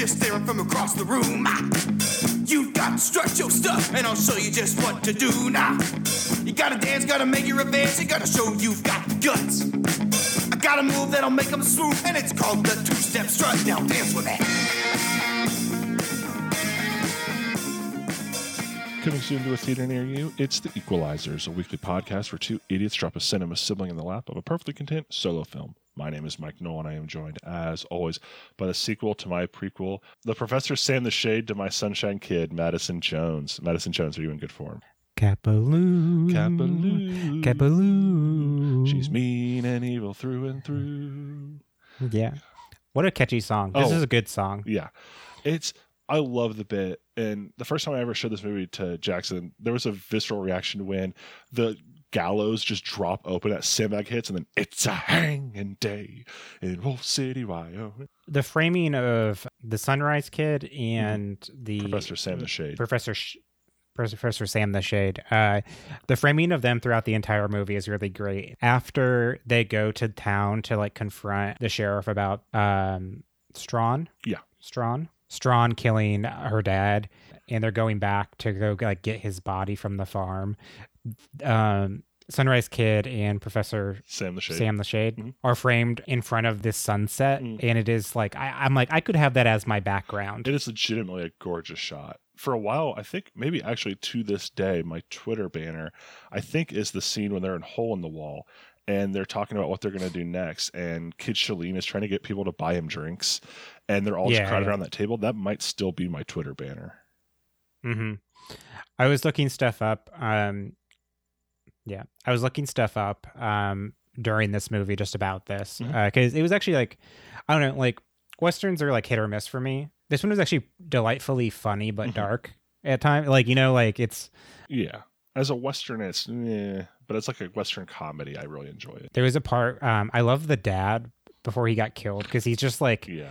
Just staring from across the room. Ah. You got to strut your stuff, and I'll show you just what to do now. You gotta dance, gotta make your advance, you gotta show you've got guts. I got a move that'll make them swoop, and it's called the two-step strut. Now dance with me. Coming soon to a theater near you, it's The Equalizers, a weekly podcast where two idiots drop a cinema sibling in the lap of a perfectly content solo film. My name is Mike Nolan. I am joined, as always, by the sequel to my prequel, the Professor Sam the Shade to my Sunshine Kid, Madison Jones. Madison Jones, are you in good form? Cat Ballou. Capaloo. Cat Ballou. She's mean and evil through and through. Yeah. What a catchy song. This Oh. is a good song. Yeah. It's I love the bit. And the first time I ever showed this movie to Jackson, there was a visceral reaction when the gallows just drop open at Sandbag hits and then it's a hanging day in Wolf City, Wyoming. The framing of the Sunrise Kid and the Mm-hmm. Professor Sam the Shade. Professor Sh- Professor Sam the Shade. Uh, the framing of them throughout the entire movie is really great. After they go to town to like confront the sheriff about um, Strawn. Yeah. Strawn. Strawn killing her dad, and they're going back to go like get his body from the farm. Um, Sunrise Kid and Professor Sam the Shade. Sam the Shade Mhm. are framed in front of this sunset, Mm. and it is like I, I'm like I could have that as my background. It is legitimately a gorgeous shot. For a while, I think maybe actually to this day, my Twitter banner, I think is the scene when they're in Hole in the Wall and they're talking about what they're going to do next. And Kid Shelleen is trying to get people to buy him drinks and they're all Yeah, just crowded yeah. around that table. That might still be my Twitter banner. hmm I was looking stuff up. Um, yeah, I was looking stuff up um, during this movie just about this because it was actually like I don't know, like westerns are like hit or miss for me. This one was actually delightfully funny but Mhm. dark at times. Like you know, like it's Yeah. As a Western, it's, eh, but it's like a Western comedy. I really enjoy it. there was a part. Um, I love the dad before he got killed because he's just like Yeah.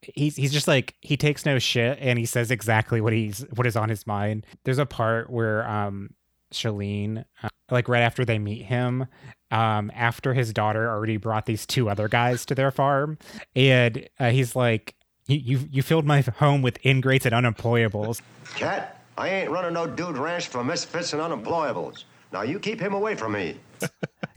he's he's just like he takes no shit and he says exactly what he's what is on his mind. There's a part where um Shelleen, uh, like right after they meet him, um after his daughter already brought these two other guys to their farm, and uh, he's like. You, you you filled my home with ingrates and unemployables. Cat, I ain't running no dude ranch for misfits and unemployables. Now you keep him away from me.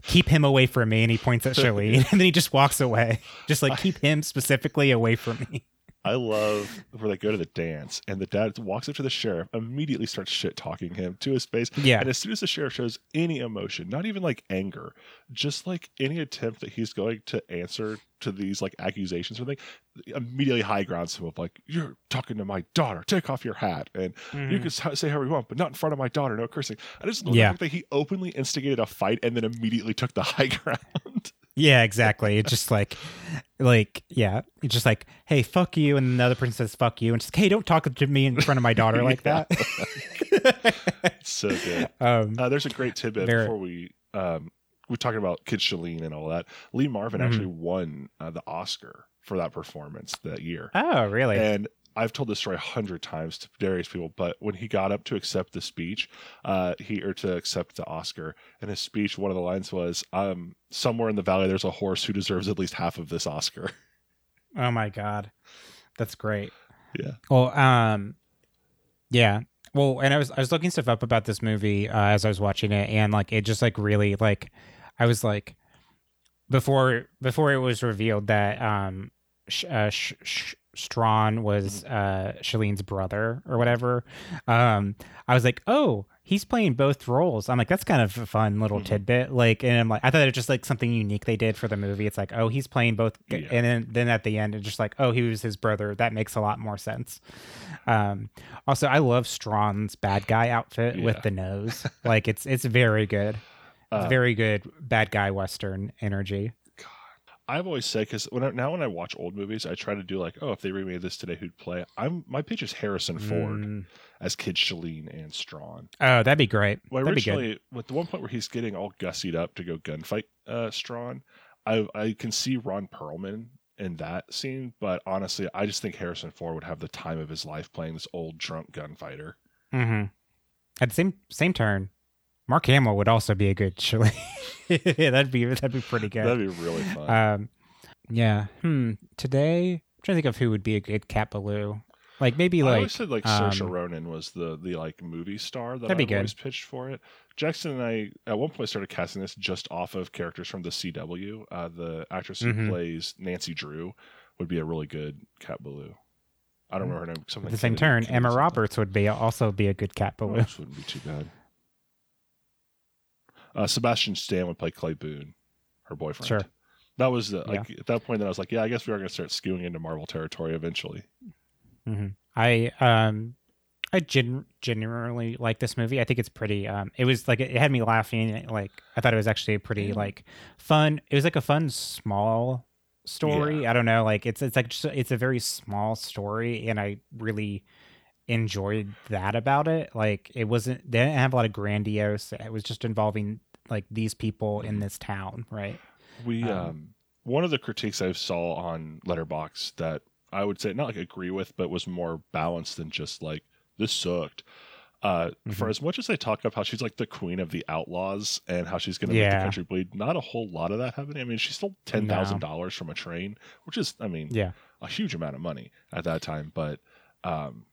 Keep him away from me. And he points at Shelleen, and then he just walks away. Just like keep him specifically away from me. I love where they go to the dance and the dad walks up to the sheriff, immediately starts shit talking him to his face. Yeah. And as soon as the sheriff shows any emotion, not even like anger, just like any attempt that he's going to answer to these like accusations or thing, immediately high grounds him up like, You're talking to my daughter, take off your hat. And you can mm-hmm. say however you want, but not in front of my daughter, no cursing. I just love Yeah. the fact that he openly instigated a fight and then immediately took the high ground. Yeah, exactly. It's just like, like, yeah, it's just like, hey, fuck you, and the other person says fuck you, and just hey, don't talk to me in front of my daughter like that. so good. um, Uh, there's a great tidbit before we um, we're talking about Kid Shelleen and all that. Lee Marvin Mhm. actually won uh, the Oscar for that performance that year, oh, really? and I've told this story a hundred times to various people. But when he got up to accept the speech, uh, he or to accept the Oscar, in his speech, one of the lines was, "Um, somewhere in the valley, there's a horse who deserves at least half of this Oscar." oh my god, that's great. Yeah. Well, um, yeah. Well, and I was I was looking stuff up about this movie uh, as I was watching it, and like it just like really like I was like before before it was revealed that um Sh- uh, Sh- Sh- Strawn was uh Shelleen's brother or whatever. Um, I was like, oh, he's playing both roles. I'm like, that's kind of a fun little Mhm. tidbit. Like, and I'm like, I thought it was just like something unique they did for the movie. It's like, oh, he's playing both, Yeah. and then then at the end, it's just like, oh, he was his brother. That makes a lot more sense. Um, also, I love Strawn's bad guy outfit Yeah. with the nose. like, it's it's very good. It's Uh, very good bad guy western energy. I've always said because when I, now when I watch old movies, I try to do like, oh, if they remade this today, who'd play? I'm my pitch is Harrison Ford Mm. as Kid Shelleen and Strawn. Oh, that'd be great. Well, that'd be good. originally, with the one point where he's getting all gussied up to go gunfight uh, Strawn, I I can see Ron Perlman in that scene, but honestly, I just think Harrison Ford would have the time of his life playing this old drunk gunfighter. Mm-hmm. At the same same turn, Mark Hamill would also be a good Chile. yeah, that'd be that'd be pretty good. That'd be really fun. Um, yeah. Hmm. Today, trying to think of who would be a good Cat Ballou. Like maybe I like always said like Saoirse um, Ronan was the the like movie star that good. always pitched for it. Jackson and I at one point started casting this just off of characters from the CW. Uh, the actress who Mhm. plays Nancy Drew would be a really good Cat Ballou. I don't remember her name. Something at the same turn, Emma Roberts would be also be a good Cat Oh, this wouldn't be too bad. Uh, Sebastian Stan would play Clay Boone, her boyfriend. Sure. That was the, like at that point. that I was like, yeah, I guess we are going to start skewing into Marvel territory eventually. hmm I um I gen- genuinely like this movie. I think it's pretty. Um, it was like it had me laughing. Like I thought it was actually a pretty Yeah. like fun. It was like a fun small story. I don't know. Like it's it's like just, it's a very small story, and I really enjoyed that about it. Like it wasn't. They didn't have a lot of grandiose. It was just involving like these people in this town, right? We Um, um, one of the critiques I saw on Letterboxd that I would say not like agree with, but was more balanced than just like this sucked. Uh, For Mhm. as much as they talk about how she's like the queen of the outlaws and how she's going to make the country bleed, not a whole lot of that happening. I mean, she stole ten thousand dollars from a train, which is, I mean, Yeah. a huge amount of money at that time, but um,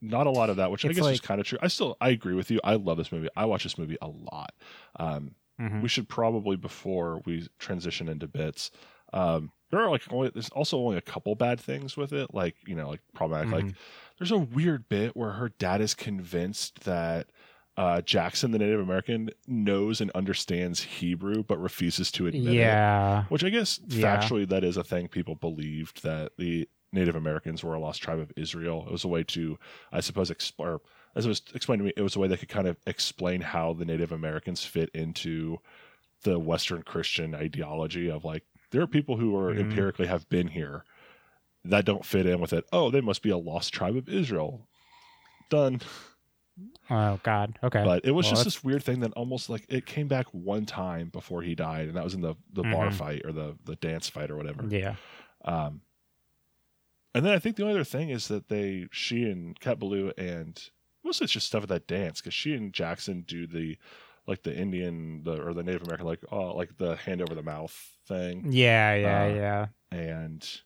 not a lot of that, which I It's guess is kind of true. I still I agree with you. I love this movie. I watch this movie a lot. Um, Mhm. we should probably before we transition into bits. Um, there are like only there's also only a couple bad things with it, like you know, like problematic. Like there's a weird bit where her dad is convinced that uh, Jackson, the Native American, knows and understands Hebrew, but refuses to admit it. Yeah. Which I guess Yeah. factually that is a thing people believed that the Native Americans were a lost tribe of Israel. It was a way to, I suppose, explore. As it was explained to me, it was a way they could kind of explain how the Native Americans fit into the Western Christian ideology of like there are people who are Mhm. empirically have been here that don't fit in with it. Oh, they must be a lost tribe of Israel. Done. Oh God. Okay. But it was Well, just that's- this weird thing that almost like it came back one time before he died, and that was in the the bar Mhm. fight or the the dance fight or whatever. yeah. Um, and then I think the only other thing is that they, she and Cat Ballou, and mostly it's just stuff at that dance because she and Jackson do the, like the Indian, the or the Native American, like oh, like the hand over the mouth thing. Yeah. Yeah. Uh, yeah. And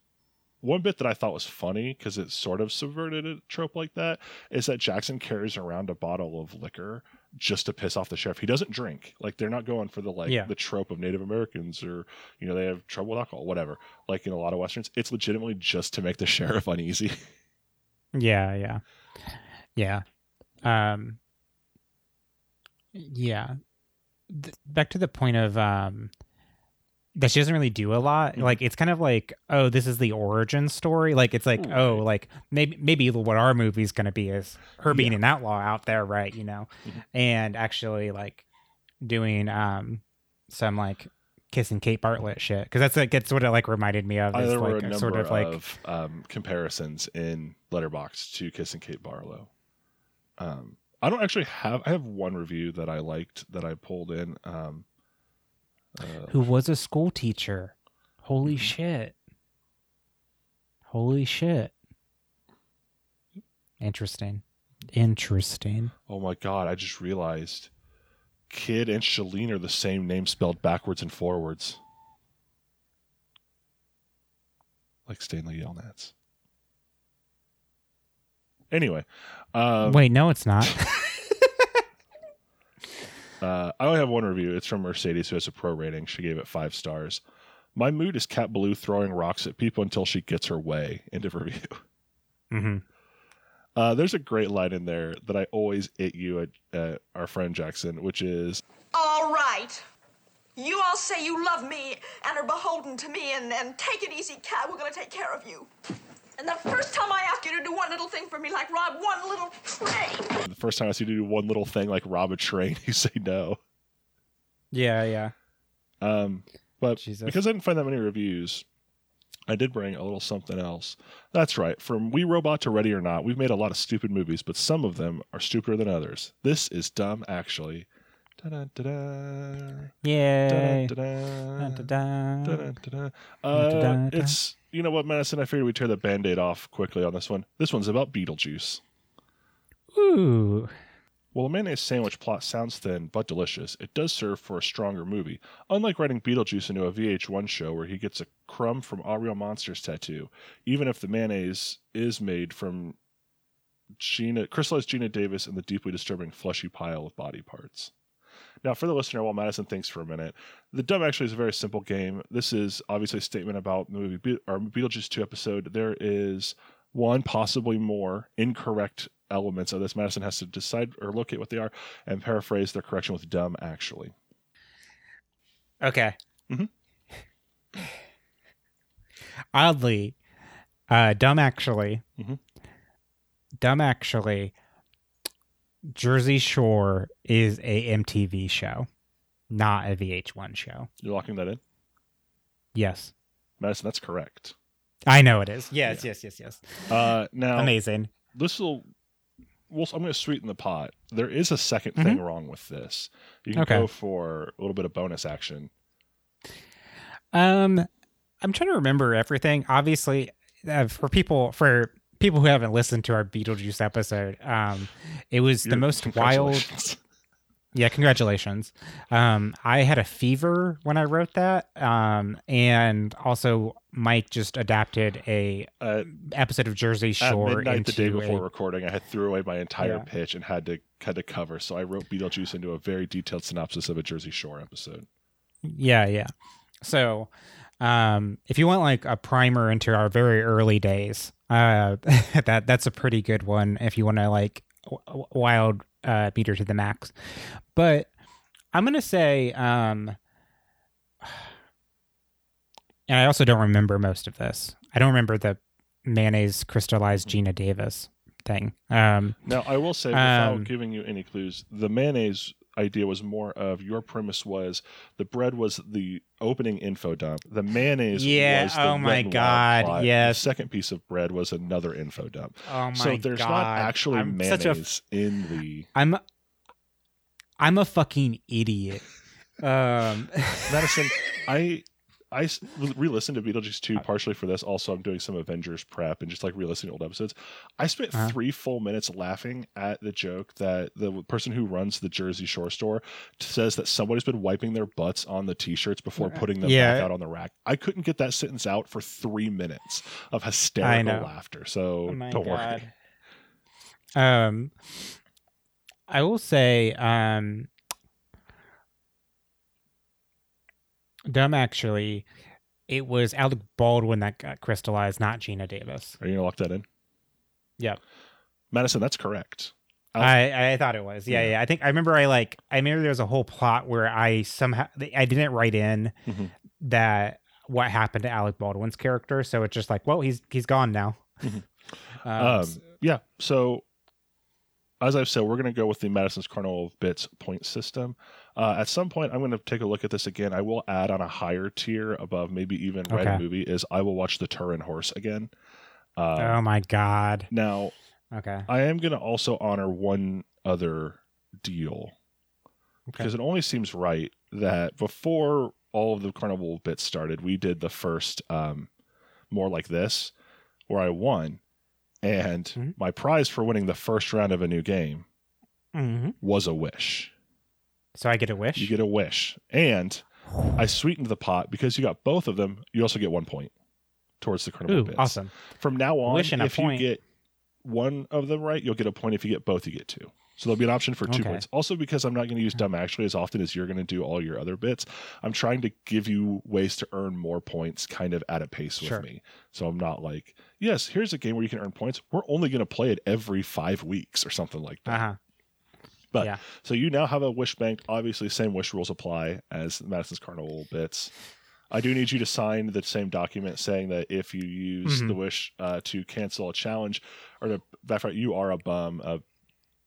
one bit that I thought was funny because it sort of subverted a trope like that is that Jackson carries around a bottle of liquor just to piss off the sheriff. He doesn't drink. Like they're not going for the like Yeah. the trope of Native Americans or you know they have trouble with alcohol, whatever. Like in a lot of westerns, it's legitimately just to make the sheriff uneasy. Yeah, yeah. Yeah. Um yeah. Th- back to the point of um that she doesn't really do a lot. Mhm. Like it's kind of like, oh, this is the origin story. Like it's like, oh, like maybe maybe what our movie's gonna be is her being an outlaw out there, right? You know, Mhm. and actually like doing um some like kissing Kate Barlow shit because that's like that's what it like reminded me of. Is there were like a a number sort of like of um, comparisons in Letterboxd to kissing Kate Barlow. Um, I don't actually have. I have one review that I liked that I pulled in. Um, uh, who was a school teacher. Holy Mhm. shit. Holy shit. Interesting. Interesting. Oh my god, I just realized Kid and Shelleen are the same name spelled backwards and forwards. Like Stanley Yelnats. Anyway, um, Wait, no, it's not. uh, I only have one review. It's from Mercedes, who has a pro rating. She gave it five stars. My mood is Cat Ballou throwing rocks at people until she gets her way. End of review. hmm Uh, there's a great line in there that I always hit you at, at our friend Jackson, which is All right. You all say you love me and are beholden to me, and, and take it easy, cat. We're gonna take care of you. And the first time I ask you to do one little thing for me, like rob one little train, the first time I see you do one little thing like rob a train, you say no. Yeah, yeah. Um, but Jesus. because I didn't find that many reviews, I did bring a little something else. That's right. From We Robot to Ready or Not, we've made a lot of stupid movies, but some of them are stupider than others. This is dumb, actually. Da-da-da-da. Uh, it's you know what, Madison. I figured we'd tear the band-aid off quickly on this one. This one's about Beetlejuice. Ooh. While a mayonnaise sandwich plot sounds thin but delicious, it does serve for a stronger movie. Unlike writing Beetlejuice into a VH1 show where he gets a crumb from Real Monsters tattoo, even if the mayonnaise is made from Geena crystallized Geena Davis and the deeply disturbing fleshy pile of body parts. Now, for the listener, while Madison thinks for a minute, the dumb actually is a very simple game. This is obviously a statement about the movie Be- or Beetlejuice 2 episode. There is one, possibly more, incorrect elements of this. Madison has to decide or locate what they are and paraphrase their correction with dumb actually. Okay. Mhm. Oddly, uh, dumb actually, Mhm. dumb actually, Jersey Shore is a MTV show, not a VH1 show. You're locking that in? Yes, Madison, that's correct. I know it is. Yes, yes, yes, yes. Uh, now, Amazing. this will. Well, I'm going to sweeten the pot. There is a 2nd Mhm. thing wrong with this. You can Okay. go for a little bit of bonus action. Um, I'm trying to remember everything. Obviously, uh, for people for people who haven't listened to our Beetlejuice episode, um, it was the most wild. Yeah, congratulations. Um, I had a fever when I wrote that, um, and also Mike just adapted a Uh, episode of Jersey at Shore midnight into the day before a, recording, I had threw away my entire Yeah. pitch and had to had to cover. So I wrote Beetlejuice into a very detailed synopsis of a Jersey Shore episode. yeah, yeah. So, um, if you want like a primer into our very early days, uh, that that's a pretty good one. If you want to like w- wild uh, beater to the max, but I'm gonna say, um, and I also don't remember most of this. I don't remember the mayonnaise crystallized Geena Davis thing. Um, Now, I will say, without Um, giving you any clues, the mayonnaise idea was more of your premise was the bread was the opening info dump. The mayonnaise Yeah, was the oh my Wet n Wild God, plot. yes. The second piece of bread was another info dump. oh my so there's god! not actually I'm mayonnaise a in the I'm I'm a fucking idiot. Um, Madison, I I s- re-listened to Beetlejuice 2 partially for this. Also, I'm doing some Avengers prep and just like re-listening to old episodes. I spent Uh-huh. three full minutes laughing at the joke that the person who runs the Jersey Shore store says that somebody's been wiping their butts on the t-shirts before putting them Yeah. back out on the rack. I couldn't get that sentence out for three minutes of hysterical laughter. So oh don't god. worry. Um, I will say, um, dumb actually, it was Alec Baldwin that got crystallized, not Geena Davis. Are you gonna lock that in? Yep. Madison, that's correct. I, I thought it was. Yeah, Yeah. yeah, I think I remember I like I remember there was a whole plot where I somehow I didn't write in Mhm. that what happened to Alec Baldwin's character, so it's just like, well, he's he's gone now. Mhm. um, Um, yeah. So, as I've said, we're going to go with the Madison's Carnival of Bits point system. Uh, at some point, I'm going to take a look at this again. I will add on a higher tier above maybe even Red Movie is I will watch the Turin Horse again. Uh, oh my god. Now, Okay. I am going to also honor one other deal Okay. because it only seems right that before all of the Carnival bits started, we did the first um, more like this, where I won, and Mhm. my prize for winning the first round of a new game hmm was a wish. So I get a wish. You get a wish, and I sweetened the pot because you got both of them. You also get one point towards the Carnival Ooh, bits. awesome. From now on, Wish and a if point. you get one of them right, you'll get a point. If you get both, you get two. So there'll be an option for two Okay. points. Also, because I'm not going to use dumb actually as often as you're going to do all your other bits, I'm trying to give you ways to earn more points kind of at a pace with Sure. me. So I'm not like, yes, here's a game where you can earn points. We're only going to play it every five weeks or something like that. Uh huh. But yeah. so you now have a wish bank. Obviously, same wish rules apply as Madison's Carnival bits. I do need you to sign the same document saying that if you use Mhm. the wish uh, to cancel a challenge, or to that right, you are a bum, a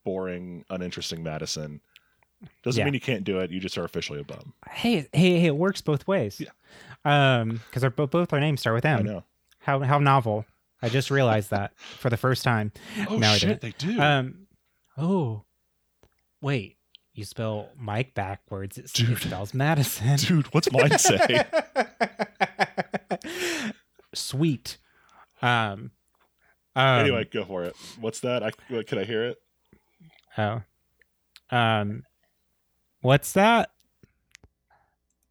boring, uninteresting Madison. Doesn't Yeah. mean you can't do it. You just are officially a bum. Hey, hey, hey! It works both ways. Yeah. Um, because our both both our names start with I M. know. How how novel! I just realized that for the first time. Oh No, I shit, they do. Um. Oh, wait! You spell Mike backwards. It, s- it Dude. spells Madison. Dude, what's mine say? Sweet. Um. um, anyway, go for it. What's that? I what, can I hear it? Oh. Um. What's that?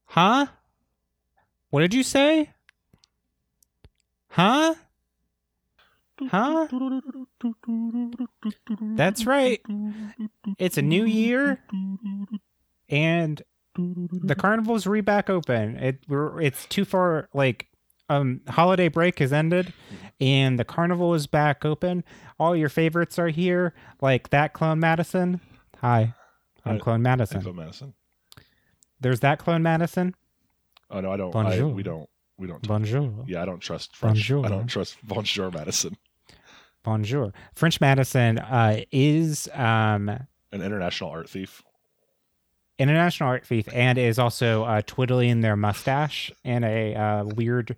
Huh? What did you say? Huh? Huh? That's right. It's a new year, and the carnival's re back open. It we're, it's too far. Like, um, holiday break has ended, and the carnival is back open. All your favorites are here, like that clone Madison. Hi, I'm Hi. Clone Madison. Phil Madison. There's that clone Madison. Oh no, I don't. I, we don't. We don't. Bonjour. Yeah, I don't trust French. Bonjour. I don't trust Bonjour Madison, Bonjour. French Madison uh, is um, an international art thief. international art thief and is also uh, twiddling their mustache in a uh, weird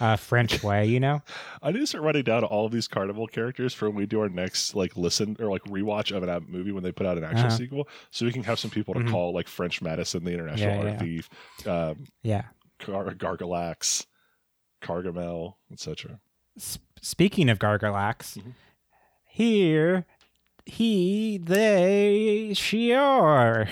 uh, French way, you know? I need to start writing down all of these carnival characters for when we do our next like listen or like rewatch of a movie when they put out an actual Uh-huh. sequel, so we can have some people to Mhm. call like French Madison, the international Yeah, art yeah. thief, um, Yeah. Gar- Gargalax, Cargamel, etc. Speaking of Gargalax, Mhm. here, he, they, she are.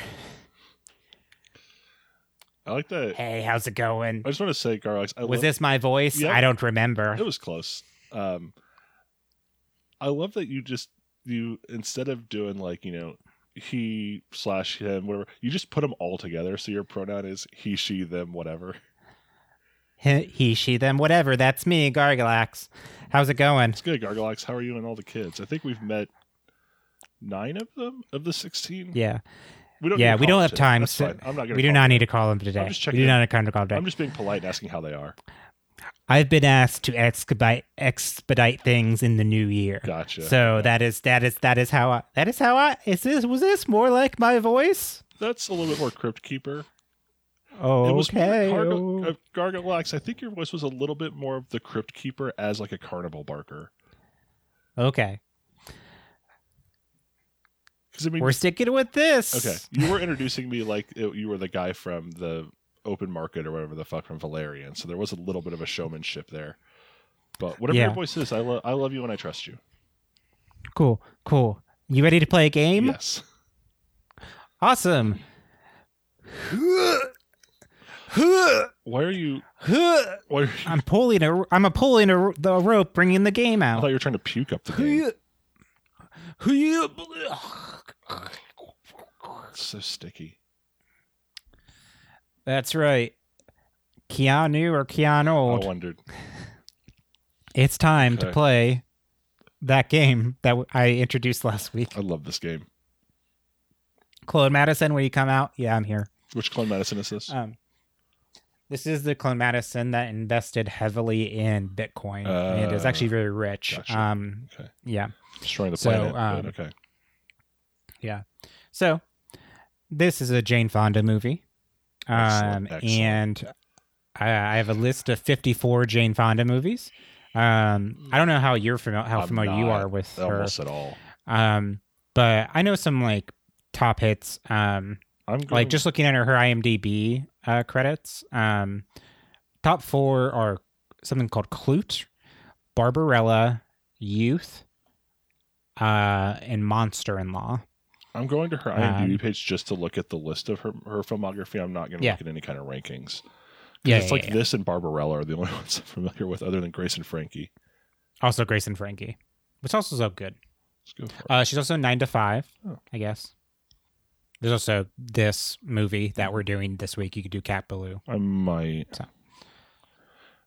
I like that. Hey, how's it going? I just want to say, Gargalax. I Was love- this my voice? Yeah. I don't remember. It was close. Um, I love that you just you instead of doing like you know he slash him whatever you just put them all together. So your pronoun is he, she, them, whatever. He, he, she, them, whatever. That's me, Gargalax. How's it going? It's good, Gargalax. How are you and all the kids? I think we've met nine of them of the sixteen. Yeah. we don't. yeah, we don't have today. time. So- I'm not we do not them. need to call them today. just We do in. not need to call them today. I'm just being polite and asking how they are. I've been asked to expedite expedite things in the new year. Gotcha. So that is that is that is how I that is how I is this was this more like my voice? That's a little bit more crypt keeper. Oh, It was okay. Gargo- uh, Gargalax. I think your voice was a little bit more of the crypt keeper as like a carnival barker. okay. I mean, We're sticking with this. okay, you were introducing me like it, you were the guy from the open market or whatever the fuck from Valerian. So there was a little bit of a showmanship there. But whatever Yeah. your voice is, I love I love you and I trust you. Cool. Cool. You ready to play a game? Yes. Awesome. Why are you? Why are you I'm pulling a I'm a pulling a, the rope bringing the game out. I out. thought you were trying to puke up the game. It's so sticky. That's right. Keanu or Keanu. I wondered. It's time to Okay. play that game that w- I introduced last week. I love this game. Claude Madison, when you come out, yeah, I'm here. Which clone Madison is this? Um, this is the Clone Madison that invested heavily in Bitcoin and is actually Uh, very rich. gotcha. Um, Okay. yeah. Destroying the so, planet. um, okay. So this is a Jane Fonda movie. Um, Excellent, excellent. and I, I have a list of 54 Jane Fonda movies. Um, I don't know how you're familiar, how I'm familiar you are with her. almost at all. Um, but I know some like top hits. Um, I'm going, like just looking at her, her IMDb uh, credits. Um, top four are something called Klute, Barbarella, Youth, uh, and Monster in Law. I'm going to her IMDb um, page just to look at the list of her her filmography. I'm not going to Yeah. look at any kind of rankings. Yeah, it's yeah, like yeah. this and Barbarella are the only ones I'm familiar with, other than Grace and Frankie. Also Grace and Frankie, which also is so good. Go. Uh, she's also nine to five, Oh. I guess. There's also this movie that we're doing this week. You could do Cat Ballou. I might. So.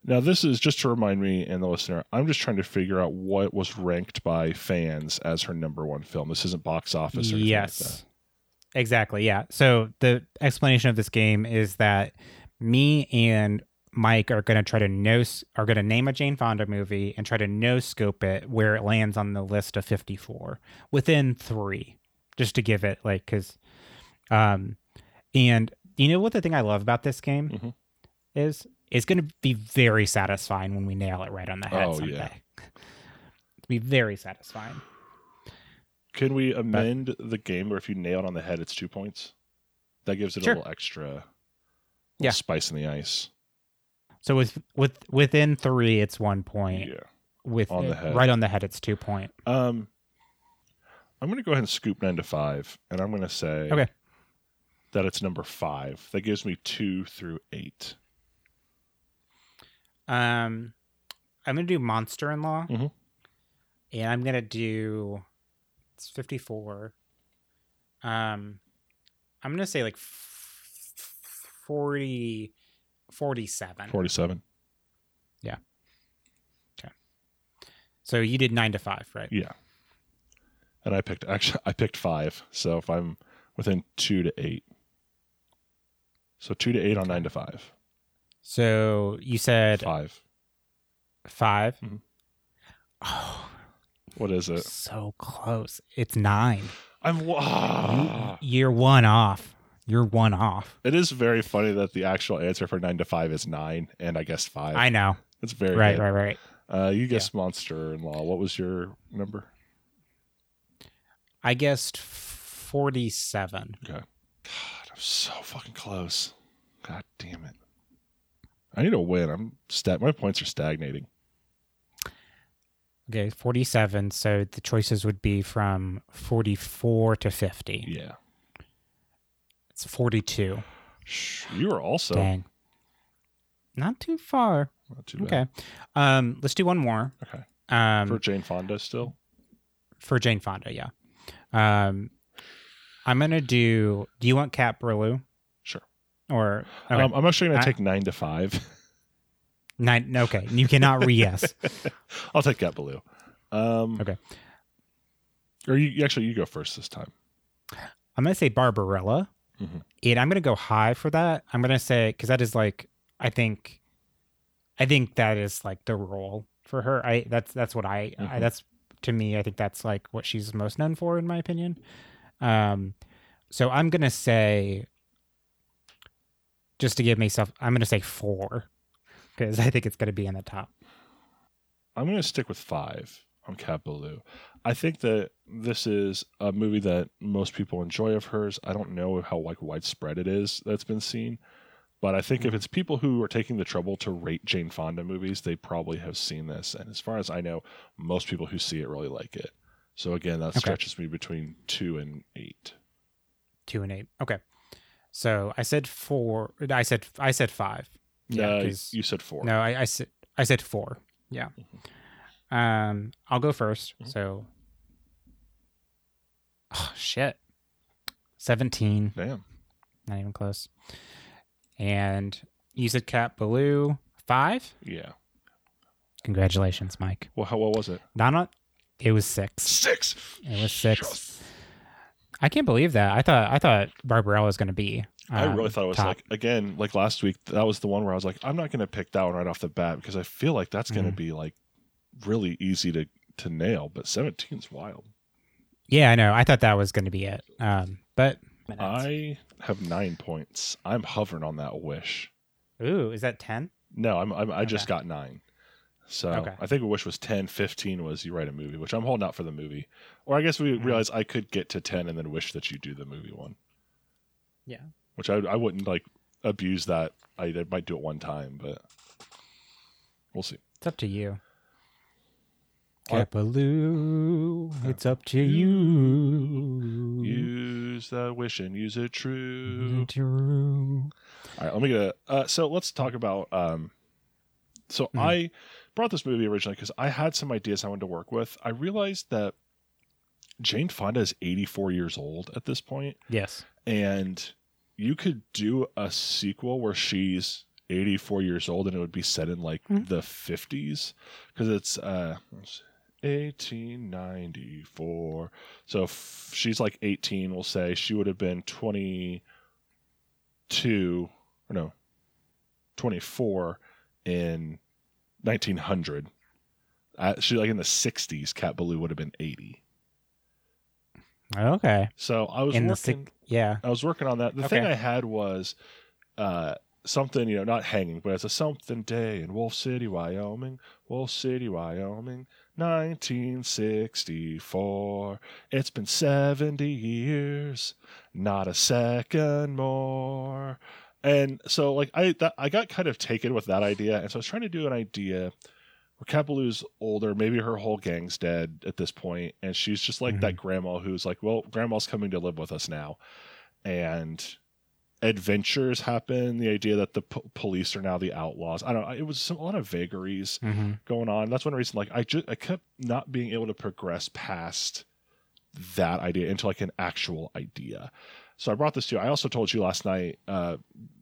Now, this is just to remind me and the listener. I'm just trying to figure out what was ranked by fans as her number one film. This isn't box office. Or Yes. Like. Exactly. Yeah. So the explanation of this game is that me and Mike are going to try to no are going to name a Jane Fonda movie and try to no scope it where it lands on the list of 54 within 3 just to give it like cuz um and you know what the thing I love about this game Mhm. is it's going to be very satisfying when we nail it right on the head Oh, someday. yeah. Be very satisfying. Can we amend the game where if you nail it on the head, it's two points? That gives it Sure. a little extra little Yeah. spice in the ice. So with with within 3 it's 1 point. Yeah. with On the head. right on the head it's two point Um, I'm going to go ahead and scoop nine to five, and I'm going to say Okay. That it's number five. That gives me two through eight. um I'm gonna do Monster in Law, Mhm. and I'm gonna do it's 54. Um, I'm gonna say like f- 40, 47. 47. yeah So you did nine to five, right? Yeah. And I picked actually I picked five. So if I'm within two to eight. So two to eight on nine to five. So you said Five. five. Mhm. Oh, What is it? so close. It's nine. I'm wow. You're one off. You're one off. It is very funny that the actual answer for nine to five is nine, and I guess five. I know. It's very Right, good. right, right. Uh, you guessed monster in law. What was your number? I guessed 47. God, I'm so fucking close. God damn it. I need to win. I'm stat. My points are stagnating. Okay, 47. So the choices would be from 44 to 50. Yeah. It's 42. Shh, You were also Dang. Not too far. not too bad. Okay. Um, let's do one more. Okay. Um, for, Jane Fonda still. For Jane Fonda, yeah. Um, I'm gonna do. Do you want Cat Ballou Sure. or okay. Um, I'm actually going I- to take nine to five. nine? Okay, you cannot re yes. I'll take Cat Ballou. Um, Okay. Or you actually you go first this time. I'm gonna say Barbarella, Mhm. and I'm gonna go high for that. I'm gonna say because that is like I think, I think that is like the role for her. I that's that's what I, I Mhm. that's to me. I think that's like what she's most known for, in my opinion. Um, so I'm gonna say, just to give myself, I'm gonna say four because I think it's gonna be in the top. I'm going to stick with five on Cat Ballou. I think that this is a movie that most people enjoy of hers. I don't know how like widespread it is that's been seen, but I think if it's people who are taking the trouble to rate Jane Fonda movies, they probably have seen this. And as far as I know, most people who see it really like it. So again, that Okay. stretches me between two and eight. Two and eight. Okay. So I said four. I said I said five. Yeah, you said four. No, I, I said I said four. Yeah. Um, I'll go 1st Mhm. So, oh shit, seventeen, Damn. not even close. And you said Cat Ballou five. Yeah. Congratulations, Mike. Well, how what was it? Not on. It was six. Six. It was six. I can't believe that. I thought I thought Barbarella was going to be. I really um, thought it was top. like again, like last week. That was the one where I was like, I'm not going to pick that one right off the bat because I feel like that's going to Mhm. be like really easy to to nail. But 17's wild. Yeah, I know. I thought that was going to be it. Um, but I have nine points. I'm hovering on that wish. ooh, is that ten? No, I'm, I'm I just got nine. So Okay. I think a wish was 10, 15 was you write a movie, which I'm holding out for the movie. Or I guess we Mhm. realize I could get to 10 and then wish that you do the movie one. Yeah. Which I, I wouldn't like abuse that. I, I might do it one time, but we'll see. It's up to you. Cat it's up to you. Use the wish and use it true. True. All right, let me get a. Uh, so let's talk about. Um, so Mhm. I brought this movie originally because I had some ideas I wanted to work with. I realized that Jane Fonda is 84 years old at this point, Yes. and you could do a sequel where she's 84 years old and it would be set in like Mhm. the 50s because it's uh 1894 so if she's like 18 we'll say she would have been 22 or no 24 in 1900 uh, she like in the 60s Cat Ballou would have been 80 Okay. so i was In the working sick. Yeah. I was working on that. The thing I had was uh, something, you know, not hanging, but it's a something day in Wolf City, Wyoming. Wolf City, Wyoming, 1964. It's been 70 years, not a second more. And so, like, I that, I got kind of taken with that idea, and so I was trying to do an idea where Cat Ballou's older, maybe her whole gang's dead at this point, and she's just like that grandma who's like, well, grandma's coming to live with us now, and adventures happen. The idea that the po- police are now the outlaws. I don't. know. It was some, a lot of vagaries Mm-hmm. going on. That's one reason. Like I just I kept not being able to progress past that idea into like an actual idea. So I brought this to you. I also told you last night, uh,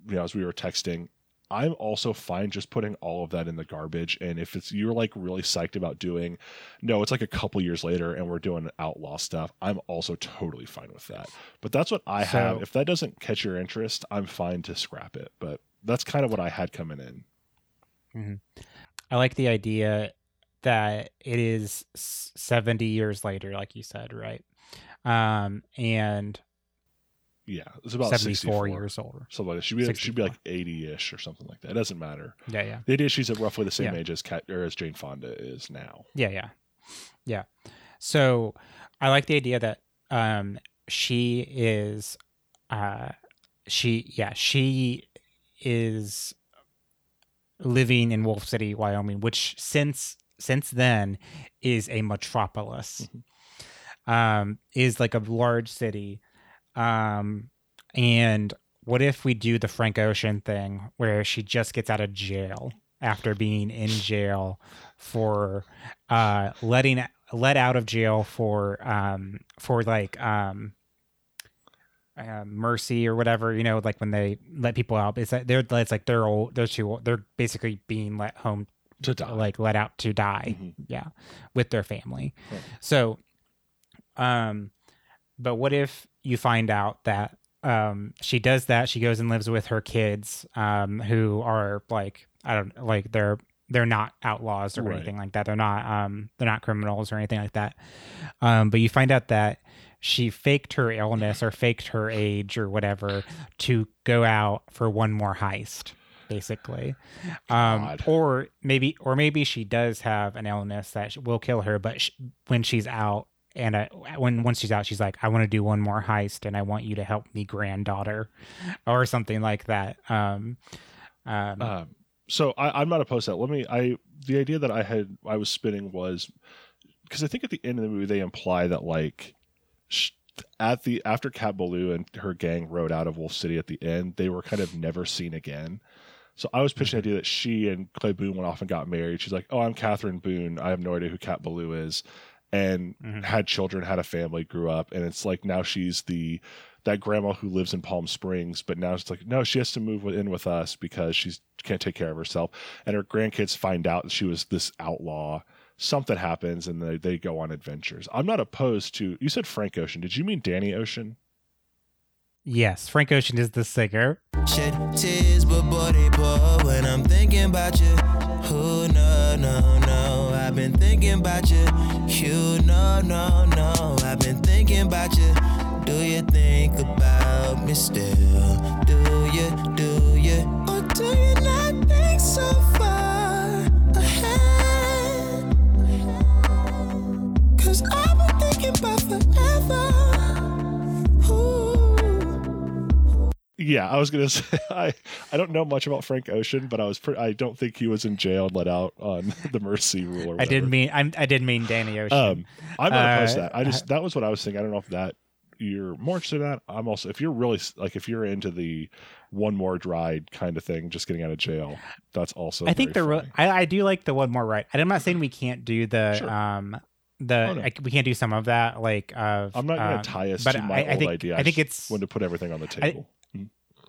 you know, as we were texting, I'm also fine just putting all of that in the garbage. And if it's you're like really psyched about doing, no, it's like a couple years later and we're doing outlaw stuff. I'm also totally fine with that. But that's what I So- have. If that doesn't catch your interest, I'm fine to scrap it. But that's kind of what I had coming in. Mm-hmm. I like the idea that it is 70 years later, like you said, right? Um, and Yeah, it's about 74 64 years older. Something like. She'd be, like, she'd be like 80 ish or something like that. It doesn't matter. Yeah, yeah. The idea is she's at roughly the same Yeah. age as Cat or as Jane Fonda is now. Yeah, yeah. Yeah. So I like the idea that um she is uh she yeah, she is living in Wolf City, Wyoming, which since since then is a metropolis. Um is like a large city. Um and what if we do the Frank Ocean thing where she just gets out of jail after being in jail for uh letting let out of jail for um for like um uh, mercy or whatever you know like when they let people out it's like they're it's like they're old they're too old. they're basically being let home To die. like let out to die Mhm. yeah with their family Right. so um but what if you find out that um she does that. She goes and lives with her kids um who are like i don't like they're they're not outlaws or Right. anything like that. They're not um they're not criminals or anything like that. Um but you find out that she faked her illness or faked her age or whatever to go out for one more heist basically. Um or maybe or maybe she does have an illness that will kill her but sh- when she's out and uh, when once she's out she's like i want to do one more heist and i want you to help me granddaughter or something like that um um Um, so I, I'm not opposed to that. Let me. I the idea that I had I was spinning was because I think at the end of the movie they imply that like sh- at the after Cat Ballou and her gang rode out of Wolf City at the end, they were kind of never seen again. So I was pitching the idea that she and Clay Boone went off and got married. She's like, "Oh, I'm Catherine Boone. I have no idea who Cat Ballou is," and Mhm. had children, had a family, grew up, and it's like now she's the that grandma who lives in Palm Springs, but now it's like no, she has to move in with us because she can't take care of herself, and her grandkids find out that she was this outlaw. Something happens, and they they go on adventures. I'm not opposed to. You said Frank Ocean. Did you mean Danny Ocean? yes frank ocean is the singer Shed tears, but boy, they pour when I'm thinking about you. Who, no, no, no. I've been thinking about you. You, no, no, no. I've been thinking about you. Do you think about me still? Do you, do you? Or do you not think so far ahead? Cause I've been thinking about forever. Yeah, I was gonna say I I don't know much about Frank Ocean, but I was pre- I don't think he was in jail and let out on the mercy rule. Or i didn't mean I'm, i didn't mean danny ocean Um, I'm not opposed to Uh, that. I just that was what I was thinking. I don't know if that you're more interested in that. I'm also if you're really like if you're into the one more ride kind of thing, just getting out of jail. That's also I think the funny. I, I do like the one more right. And I'm not saying we can't do the Sure. um the Oh, no. like, we can't do some of that like of I'm not going um, to tie us but to my I, I old think, idea. I think it's when to put everything on the table.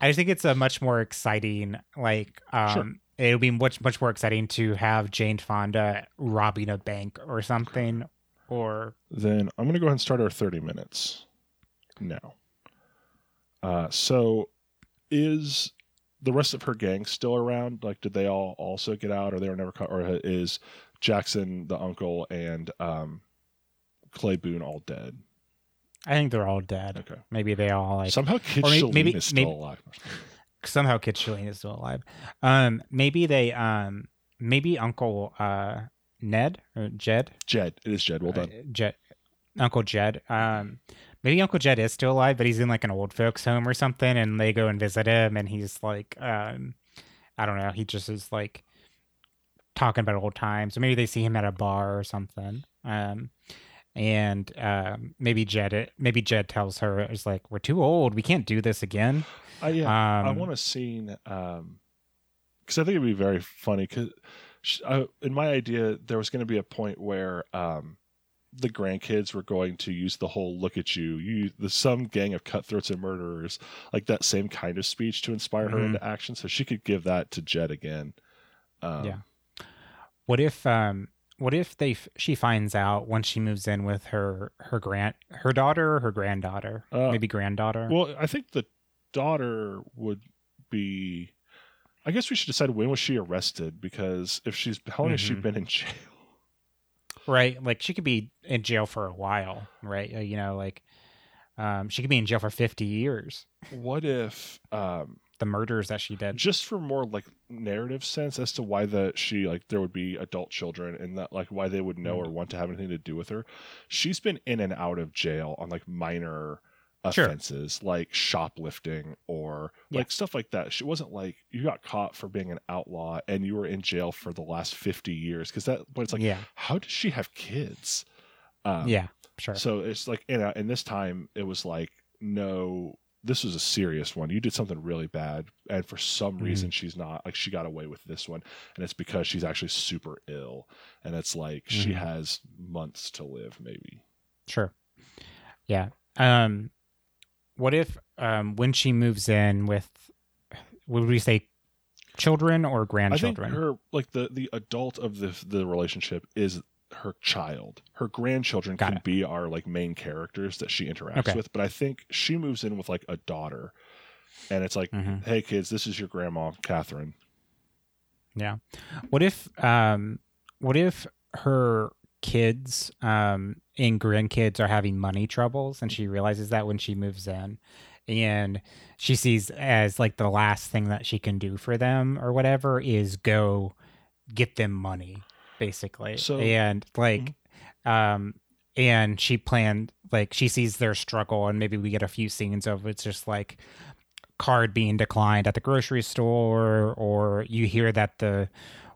I just think it's a much more exciting like um Sure. it would be much much more exciting to have Jane Fonda robbing a bank or something or then I'm going to go ahead and start our 30 minutes now. Uh, so, is the rest of her gang still around? Like, did they all also get out, or they were never caught, or is Jackson, the uncle, and um, Clay Boone all dead? I think they're all dead. Okay. Maybe they all like Somehow Kid or may- Shelleen maybe- is still maybe- alive. somehow Kid Shelleen is still alive. Um maybe they um maybe Uncle uh Ned or Jed Jed, it is Jed. Well done. Uh, Jed, Uncle Jed. Um, maybe Uncle Jed is still alive, but he's in like an old folks home or something, and they go and visit him, and he's like, um, I don't know, he just is like talking about old times, or maybe they see him at a bar or something. Um, and um, maybe Jed maybe Jed tells her it's like we're too old, we can't do this again. Uh, yeah, I Um, want a scene um because I think it'd be very funny because uh, in my idea there was going to be a point where um the grandkids were going to use the whole "look at you," you the some gang of cutthroats and murderers, like that same kind of speech to inspire her Mhm. into action, so she could give that to Jed again. Um, Yeah. What if um what if they f- she finds out once she moves in with her her grand her daughter or her granddaughter Uh, maybe granddaughter Well, I think the daughter would be. I guess we should decide when was she arrested because if she's how long has she Mhm. been in jail? right like she could be in jail for a while right Uh, you know like um she could be in jail for 50 years What if um the murders that she did just for more like narrative sense as to why the she like there would be adult children and that like why they would know Mm. or want to have anything to do with her she's been in and out of jail on like minor Sure. offenses like shoplifting or Yeah. like stuff like that she wasn't like you got caught for being an outlaw and you were in jail for the last 50 years because that but it's like yeah how does she have kids um, yeah sure so it's like in, a, in this time it was like no this was a serious one you did something really bad and for some Mhm. reason she's not like she got away with this one and it's because she's actually super ill and it's like she Mhm. has months to live maybe Sure. Yeah. Um what if um when she moves in with would we say children or i think grandchildren? her like the the adult of the the relationship is her child her grandchildren Got can it. be our like main characters that she interacts Okay. with but i think she moves in with like a daughter and it's like Mhm. hey kids this is your grandma catherine Yeah. What if um what if her kids um and grandkids are having money troubles and she realizes that when she moves in and she sees as like the last thing that she can do for them or whatever is go get them money basically. So- and like um and she planned like she sees their struggle and maybe we get a few scenes of it's just like card being declined at the grocery store or you hear that the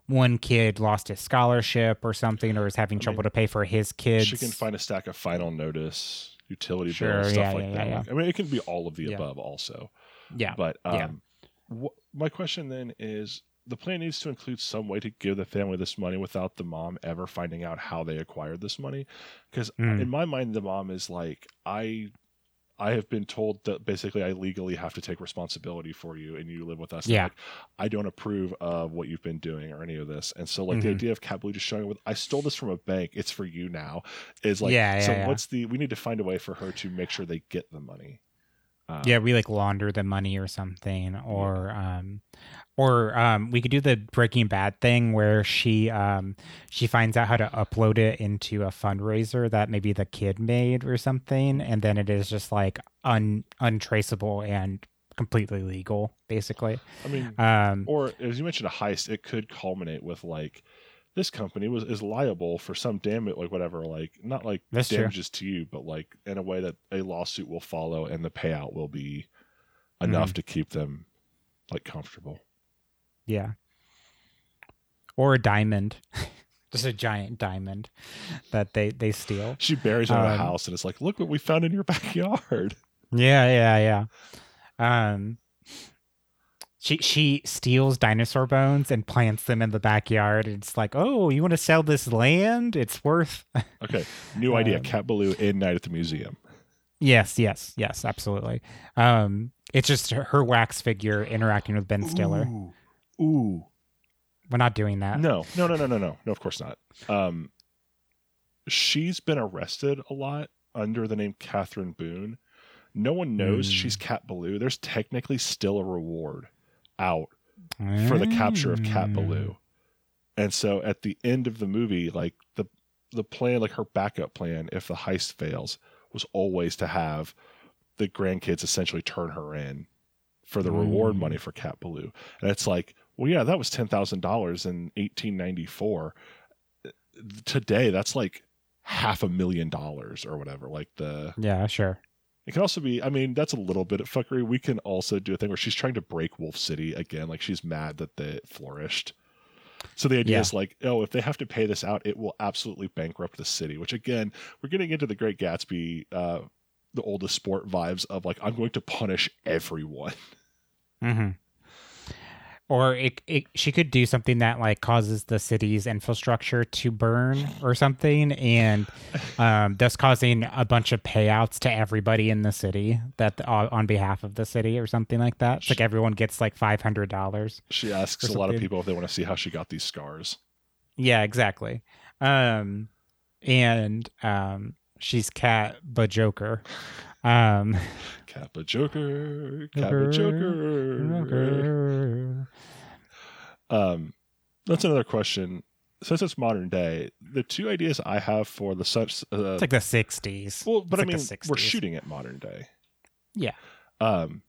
one kid lost his scholarship or something or is having I trouble mean, to pay for his kids She can find a stack of final notice, utility Sure, bills, stuff yeah, like yeah, that. yeah, Like, I mean, it can be all of the Yeah. above also. yeah But um, Yeah. wh- my question then is the plan needs to include some way to give the family this money without the mom ever finding out how they acquired this money. Because Mm. in my mind, the mom is like, I. I have been told that basically I legally have to take responsibility for you and you live with us. Yeah. like, I don't approve of what you've been doing or any of this. And so like the Mhm. idea of Cat Ballou just showing up with I stole this from a bank, it's for you now is like Yeah, yeah, so yeah. what's the we need to find a way for her to make sure they get the money. Um, yeah we like launder the money or something or um or um we could do the breaking bad thing where she um she finds out how to upload it into a fundraiser that maybe the kid made or something and then it is just like un untraceable and completely legal basically. I mean um or as you mentioned a heist, it could culminate with like this company was is liable for some damage like whatever, like not like That's true. damages to you, but like in a way that a lawsuit will follow and the payout will be enough Mm-hmm. to keep them like comfortable. Yeah. Or a diamond. Just a giant diamond that they they steal. She buries it in a Um, house and it's like, look what we found in your backyard. Yeah, yeah, yeah. Um she she steals dinosaur bones and plants them in the backyard. It's like, "Oh, you want to sell this land? It's worth Okay, new idea. Um, Cat Ballou in Night at the Museum. Yes, yes, yes, absolutely. Um it's just her, her wax figure interacting with Ben Stiller. Ooh. Ooh. We're not doing that. No, no, no, no, no, no. No, of course not. Um, she's been arrested a lot under the name Catherine Boone. No one knows Mm. she's Cat Ballou. There's technically still a reward out for the capture of Cat Mm. Ballou. And so at the end of the movie, like the the plan, like her backup plan, if the heist fails, was always to have the grandkids essentially turn her in for the reward Mm. money for Cat Ballou. And it's like, well, yeah, that was ten thousand dollars in eighteen ninety four. Today, that's like half a million dollars or whatever. Like the Yeah, sure. It can also be, I mean, that's a little bit of fuckery. We can also do a thing where she's trying to break Wolf City again. Like she's mad that they flourished. So the idea Yeah. is like, oh, if they have to pay this out, it will absolutely bankrupt the city. Which again, we're getting into the Great Gatsby, uh, the oldest sport vibes of like, I'm going to punish everyone. hmm Or it, it, she could do something that like causes the city's infrastructure to burn or something, and um, thus causing a bunch of payouts to everybody in the city that uh, on behalf of the city or something like that. It's like everyone gets like five hundred dollars. She asks a lot of people if they want to see how she got these scars. Yeah, exactly. Um, and um, she's Cat Bajoker. Um, Kappa Joker, Kappa Joker. Um, that's another question. Since it's modern day, the two ideas I have for the such uh, it's like the '60s. well, but it's I mean, like the we're shooting it modern day. Yeah. Um,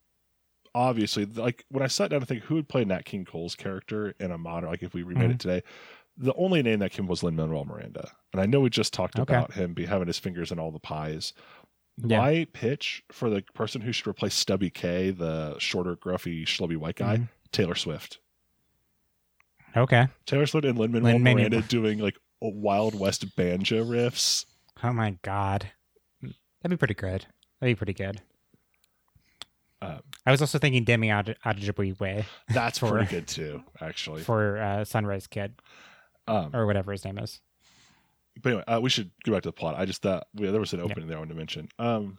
obviously, like when I sat down to think who would play Nat King Cole's character in a modern, like if we remade Mm-hmm. it today, the only name that came was Lin Manuel Miranda, and I know we just talked Okay. about him be having his fingers in all the pies. Yeah. My pitch for the person who should replace Stubby Kaye, the shorter, gruffy, schlubby white guy, Mhm. Taylor Swift. Okay. Taylor Swift and Lin Manuel. Miranda doing like a Wild West banjo riffs. Oh my god, that'd be pretty good. That'd be pretty good. Um, I was also thinking Demi Ad- Adejuyigbe That's For- pretty good too, actually. for uh, Sunrise Kid Um, or whatever his name is. But anyway, uh, we should go back to the plot. I just thought yeah, there was an Yeah. opening there I wanted to mention. Um,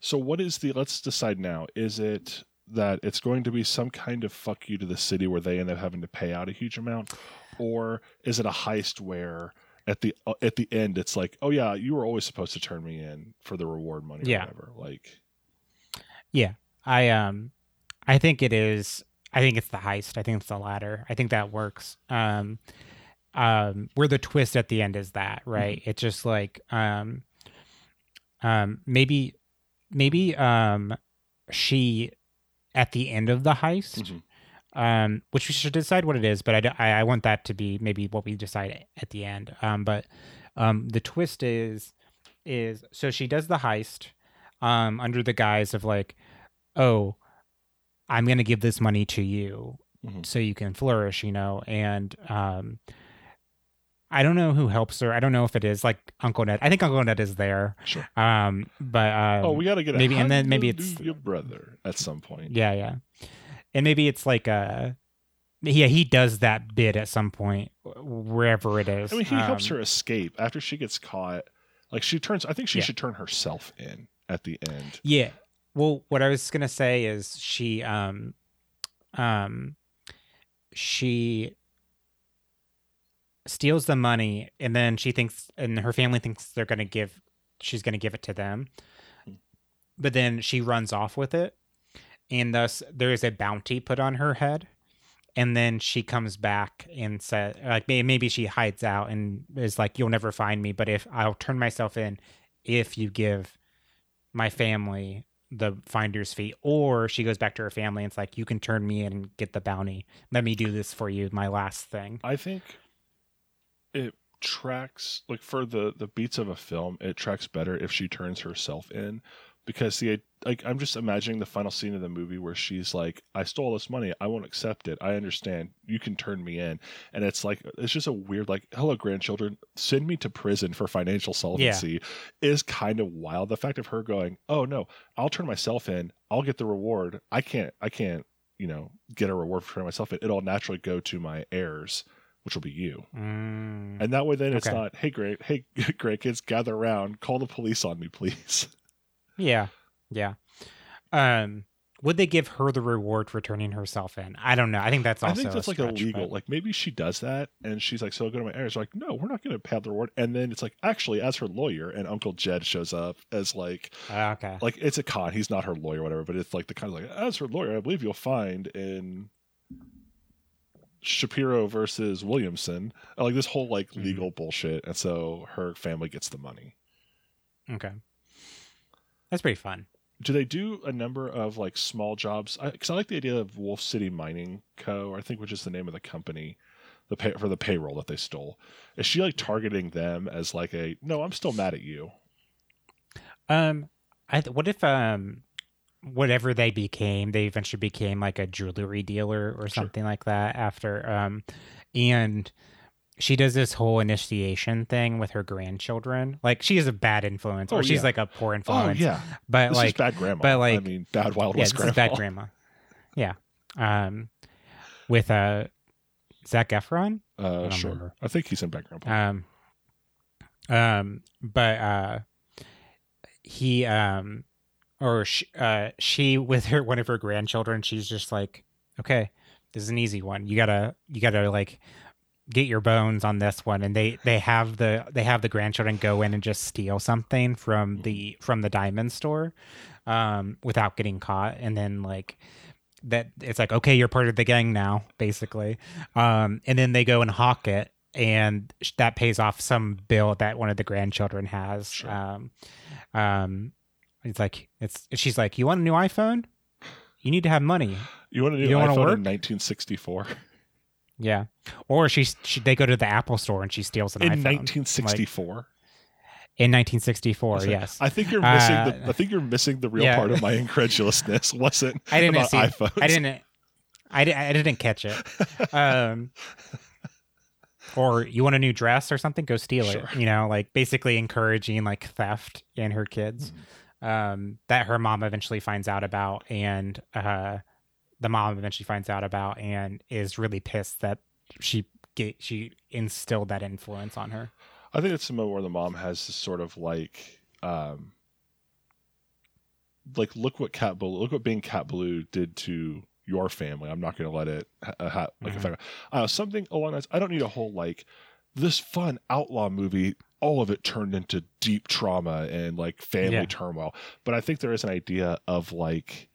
so what is the? Let's decide now. Is it that it's going to be some kind of fuck you to the city where they end up having to pay out a huge amount, or is it a heist where at the uh, at the end it's like, oh yeah, you were always supposed to turn me in for the reward money, Yeah. or whatever. Like, yeah, I um, I think it is. I think it's the heist. I think it's the latter. I think that works. Um, um, where the twist at the end is that right? It's just like um, um, maybe, maybe um, she at the end of the heist. Mhm. um, which we should decide what it is, but I, I want that to be maybe what we decide at the end. Um, but um, the twist is is so she does the heist um, under the guise of like, oh, I'm gonna give this money to you Mhm. so you can flourish, you know, and um, I don't know who helps her. I don't know if it is like Uncle Ned. I think Uncle Ned is there. Sure. Um, but um, oh, we got to get a maybe- and then maybe it's- your brother at some point. Yeah, yeah. And maybe it's like a yeah, he does that bit at some point wherever it is. I mean, he helps Um, her escape after she gets caught. Like she turns. I think she Yeah. should turn herself in at the end. Yeah. Well, what I was gonna say is she um um she steals the money and then she thinks and her family thinks they're gonna give she's gonna give it to them. Hmm. But then she runs off with it. And thus there is a bounty put on her head. And then she comes back and said like maybe she hides out and is like, You'll never find me, but if I'll turn myself in if you give my family the finder's fee or she goes back to her family and it's like you can turn me in and get the bounty let me do this for you my last thing I think it tracks like for the the beats of a film. It tracks better if she turns herself in, because the like I'm just imagining the final scene of the movie where she's like, "I stole this money. I won't accept it. I understand. You can turn me in." And it's like it's just a weird like, "Hello, grandchildren. Send me to prison for financial solvency." yeah. Is kind of wild. The fact of her going, "Oh no, I'll turn myself in. I'll get the reward. I can't. I can't." You know, get a reward for turning myself in. It'll naturally go to my heirs, which will be you. mm. And that way, then it's Okay. not, hey, great, hey, great kids, gather around, call the police on me, please. yeah yeah um would they give her the reward for turning herself in i don't know i think that's also. I think that's like stretch, illegal. but- Like maybe she does that, and she's like, "So I'll go to my heirs." Like, no, we're not going to pay the reward. And then it's like, actually, as her lawyer, and Uncle Jed shows up as like, Ah, okay like it's a con. He's not her lawyer, or whatever. But it's like the kind of like, as her lawyer, I believe you'll find in Shapiro versus Williamson, like this whole like Mhm. legal bullshit. And so her family gets the money. okay that's pretty fun do they do a number of like small jobs? Because I, like the idea of Wolf City Mining Co. I think which is the name of the company, the pay, for the payroll that they stole. Is she like targeting them as like a no? I'm still mad at you. um i th- what if um whatever they became, they eventually became like a jewelry dealer or something like that after. Um, and she does this whole initiation thing with her grandchildren. Like she is a bad influence, Oh, or she's yeah. like a poor influence. Oh influence. yeah, but this like bad grandma. but, like- I mean, bad Wild West grandma. bad grandma. Yeah. Um, with uh, Zac Efron. Uh, don't sure. remember. I think he's in bad grandpa. Um, um, but uh, he um, or she, uh, she with her one of her grandchildren, she's just like, okay, this is an easy one. You gotta, you gotta like get your bones on this one, and they they have the they have the grandchildren go in and just steal something from the from the diamond store, um, without getting caught, and then like that it's like okay you're part of the gang now basically um and then they go and hawk it and that pays off some bill that one of the grandchildren has Sure. um um it's like it's she's like you want a new iphone you need to have money you want a new you iPhone work? in 1964? yeah or she's she, they go to the apple store and she steals an iPhone. in iphone 1964. in 1964 Listen, yes I think you're missing Uh, the. I think you're missing the real yeah. part of my incredulousness. Wasn't I didn't about see. iPhones. I didn't. I, di- I didn't catch it. Um, or you want a new dress or something? Go steal Sure. it. You know, like basically encouraging like theft in her kids. Mm-hmm. Um, that her mom eventually finds out about, and uh, the mom eventually finds out about, and is really pissed that she get she instilled that influence on her. I think it's the moment where the mom has this sort of like, um, like look what Cat Ballou, look what being Cat Ballou did to your family. I'm not going to let it ha- uh, ha- like Mhm. affect. Uh, something along those. I don't need a whole like this fun outlaw movie. All of it turned into deep trauma and like family Yeah. turmoil. But I think there is an idea of like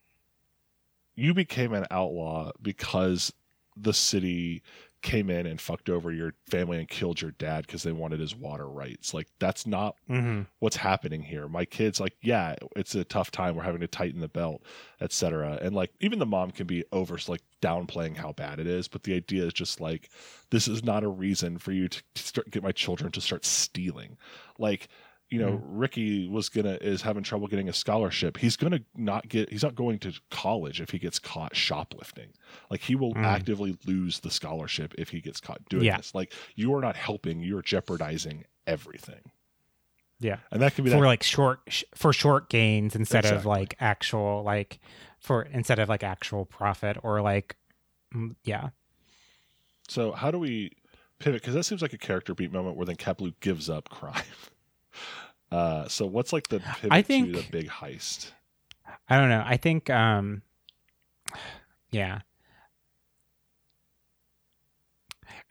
you became an outlaw because the city came in and fucked over your family and killed your dad because they wanted his water rights. Like that's not Mm-hmm. what's happening here. My kids, like, yeah, it's a tough time. We're having to tighten the belt, etc. And like, even the mom can be over, like, downplaying how bad it is. But the idea is just like, this is not a reason for you to, to start get my children to start stealing. Like, you know, Ricky was gonna is having trouble getting a scholarship. He's gonna not get. He's not going to college if he gets caught shoplifting. Like he will Mm. actively lose the scholarship if he gets caught doing Yeah. this. Like you are not helping. You are jeopardizing everything. Yeah. And that can be for that like short sh- for short gains instead of like actual like for instead of like actual profit or like mm, yeah So how do we pivot? Because that seems like a character beat moment where then Keplu gives up crime. Uh, so what's like the pivot I to think- the big heist? i don't know i think um yeah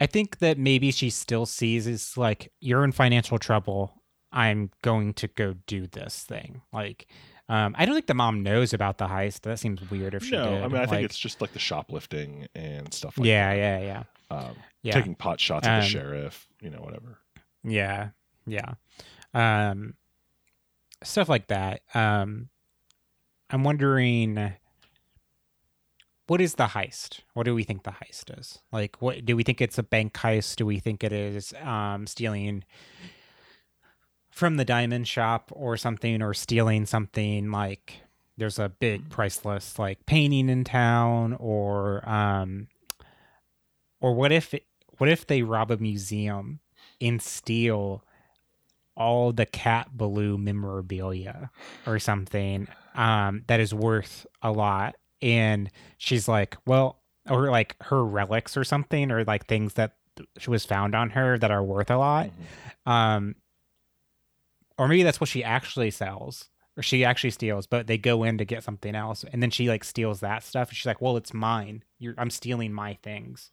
i think that maybe she still sees is like you're in financial trouble i'm going to go do this thing like um i don't think the mom knows about the heist that seems weird if she No, did I mean I think it's just like the shoplifting and stuff like yeah that. yeah yeah Um, yeah Taking pot shots at the Um, sheriff, you know, whatever. Yeah. Yeah. Um stuff like that. Um I'm wondering what is the heist? What do we think the heist is? Like what do we think it's a bank heist? Do we think it is um stealing from the diamond shop or something or stealing something like there's a big priceless like painting in town or um or what if what if they rob a museum and steal all the Cat Ballou memorabilia or something um that is worth a lot. And she's like well or like her relics or something or like things that she was found on her that are worth a lot. Um or maybe that's what she actually sells or she actually steals but they go in to get something else. And then she like steals that stuff. And she's like well it's mine. You're, i'm stealing my things.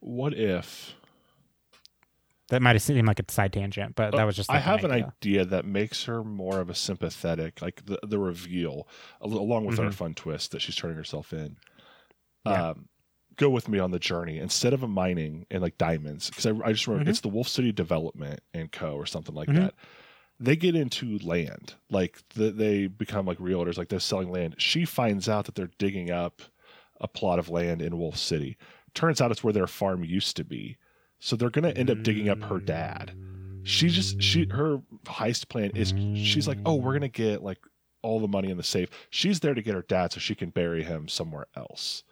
What if that might have seemed like a side tangent but that was just Oh, I have an idea. idea that makes her more of a sympathetic, like the the reveal, along with our Mhm. fun twist that she's turning herself in. Yeah. Um, go with me on the journey instead of a mining and like diamonds, because I, I just remember Mhm. it's the Wolf City Development and Co. or something like Mhm. that. They get into land, like the, they become like realtors, like they're selling land. She finds out that they're digging up a plot of land in Wolf City. Turns out it's where their farm used to be. So they're going to end up digging up her dad she just she her heist plan is she's like oh we're gonna get like all the money in the safe. She's there to get her dad so she can bury him somewhere else.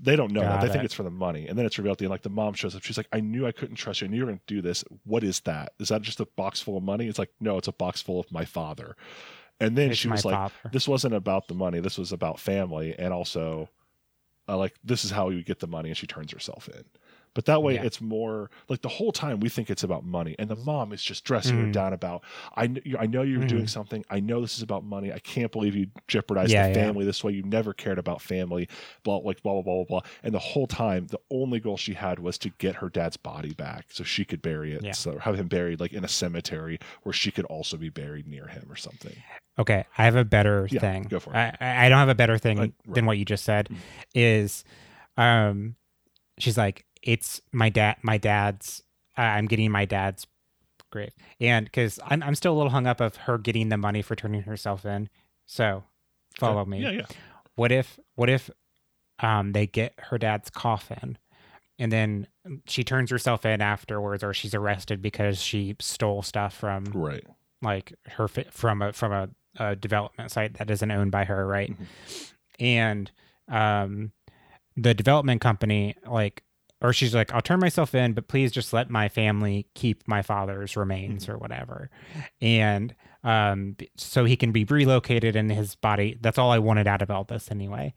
They don't know that. They think it's for the money. And then it's revealed at the end, like the mom shows up. She's like, I knew I couldn't trust you. I knew you were going to do this. What is that? Is that just a box full of money? It's like, no, it's a box full of my father. And then It's she was like, father. this wasn't about the money. This was about family. And also, uh, like, this is how you get the money. And she turns herself in. But that way, Yeah. it's more like the whole time we think it's about money, and the mom is just dressing her Mhm. down about. I I know you're doing Mhm. something. I know this is about money. I can't believe you jeopardized Yeah, the yeah. family this way. You never cared about family. Blah like blah blah blah blah blah. And the whole time, the only goal she had was to get her dad's body back so she could bury it. Yeah. So have him buried like in a cemetery where she could also be buried near him or something. Okay, I have a better Yeah, thing. go for it. I, I I don't have a better thing Uh, right. than what you just said. Mhm. Is, um, she's like, it's my dad. My dad's. Uh, I'm getting my dad's grave, and because I'm I'm still a little hung up of her getting the money for turning herself in. So, follow Okay. me. Yeah, yeah. What if what if, um, they get her dad's coffin, and then she turns herself in afterwards, or she's arrested because she stole stuff from Right. like her from a from a, a development site that isn't owned by her, right? Mhm. And um, the development company like, or she's like, I'll turn myself in, but please just let my family keep my father's remains or whatever, and um, so he can be relocated in his body. That's all I wanted out of all this anyway.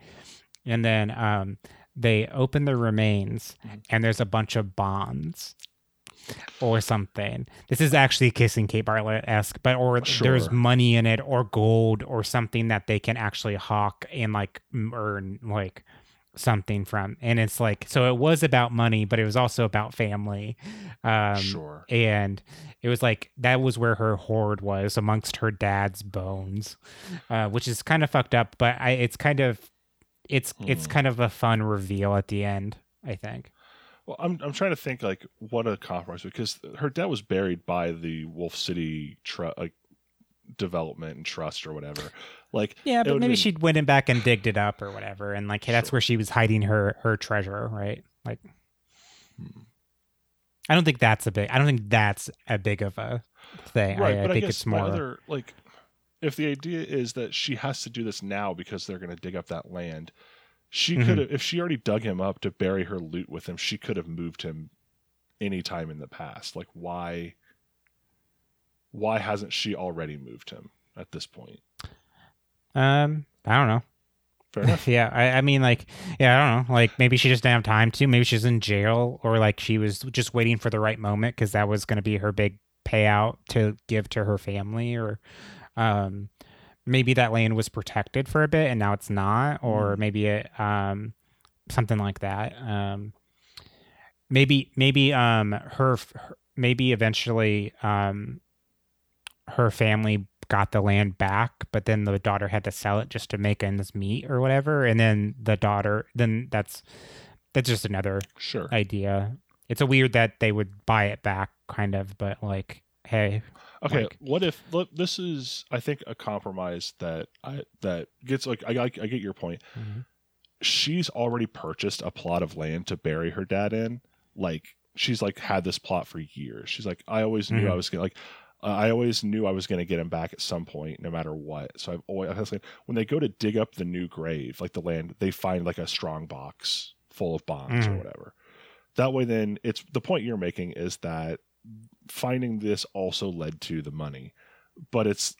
And then um, they open the remains, Mhm. and there's a bunch of bonds or something. This is actually kissing Kate Barlow esque, but or there's money in it or gold or something that they can actually hawk and like earn like something from. And it's like so it was about money, but it was also about family. Um sure. and it was like that was where her hoard was amongst her dad's bones, uh, which is kind of fucked up. But I, it's kind of, it's it's Hmm. kind of a fun reveal at the end. I think. Well, I'm I'm trying to think like what a compromise because her dad was buried by the Wolf City tr- like development and trust or whatever. Like Yeah, but maybe been- she went in back and digged it up or whatever, and like that's Sure. where she was hiding her her treasure, right? Like, Hmm. I don't think that's a big. I don't think that's a big of a thing. right, I, I but I, think guess it's more. other like if the idea is that she has to do this now because they're going to dig up that land. She Mhm. could have if she already dug him up to bury her loot with him, she could have moved him any time in the past. Like why why hasn't she already moved him at this point? Um, I don't know. Fair enough. yeah, I, I mean, like, yeah, I don't know. Like, maybe she just didn't have time to. Maybe she's in jail, or like she was just waiting for the right moment because that was going to be her big payout to give to her family, or um, maybe that land was protected for a bit and now it's not, or Mm. maybe it um something like that. Um, maybe maybe um her, her maybe eventually um her family got the land back, but then the daughter had to sell it just to make ends meet or whatever. And then the daughter, then that's that's just another Sure. idea. It's a weird that they would buy it back, kind of, but like, hey, Okay, Like- what if look, this is I think a compromise that I that gets like I I, I get your point. Mhm. She's already purchased a plot of land to bury her dad in. Like she's like had this plot for years. She's like I always knew I Mhm. was gonna like uh, I always knew I was gonna get him back at some point, no matter what. So I've always I was like, when they go to dig up the new grave, like the land, they find like a strong box full of bonds or Mhm. whatever. That way, then it's the point you're making is that finding this also led to the money, but it's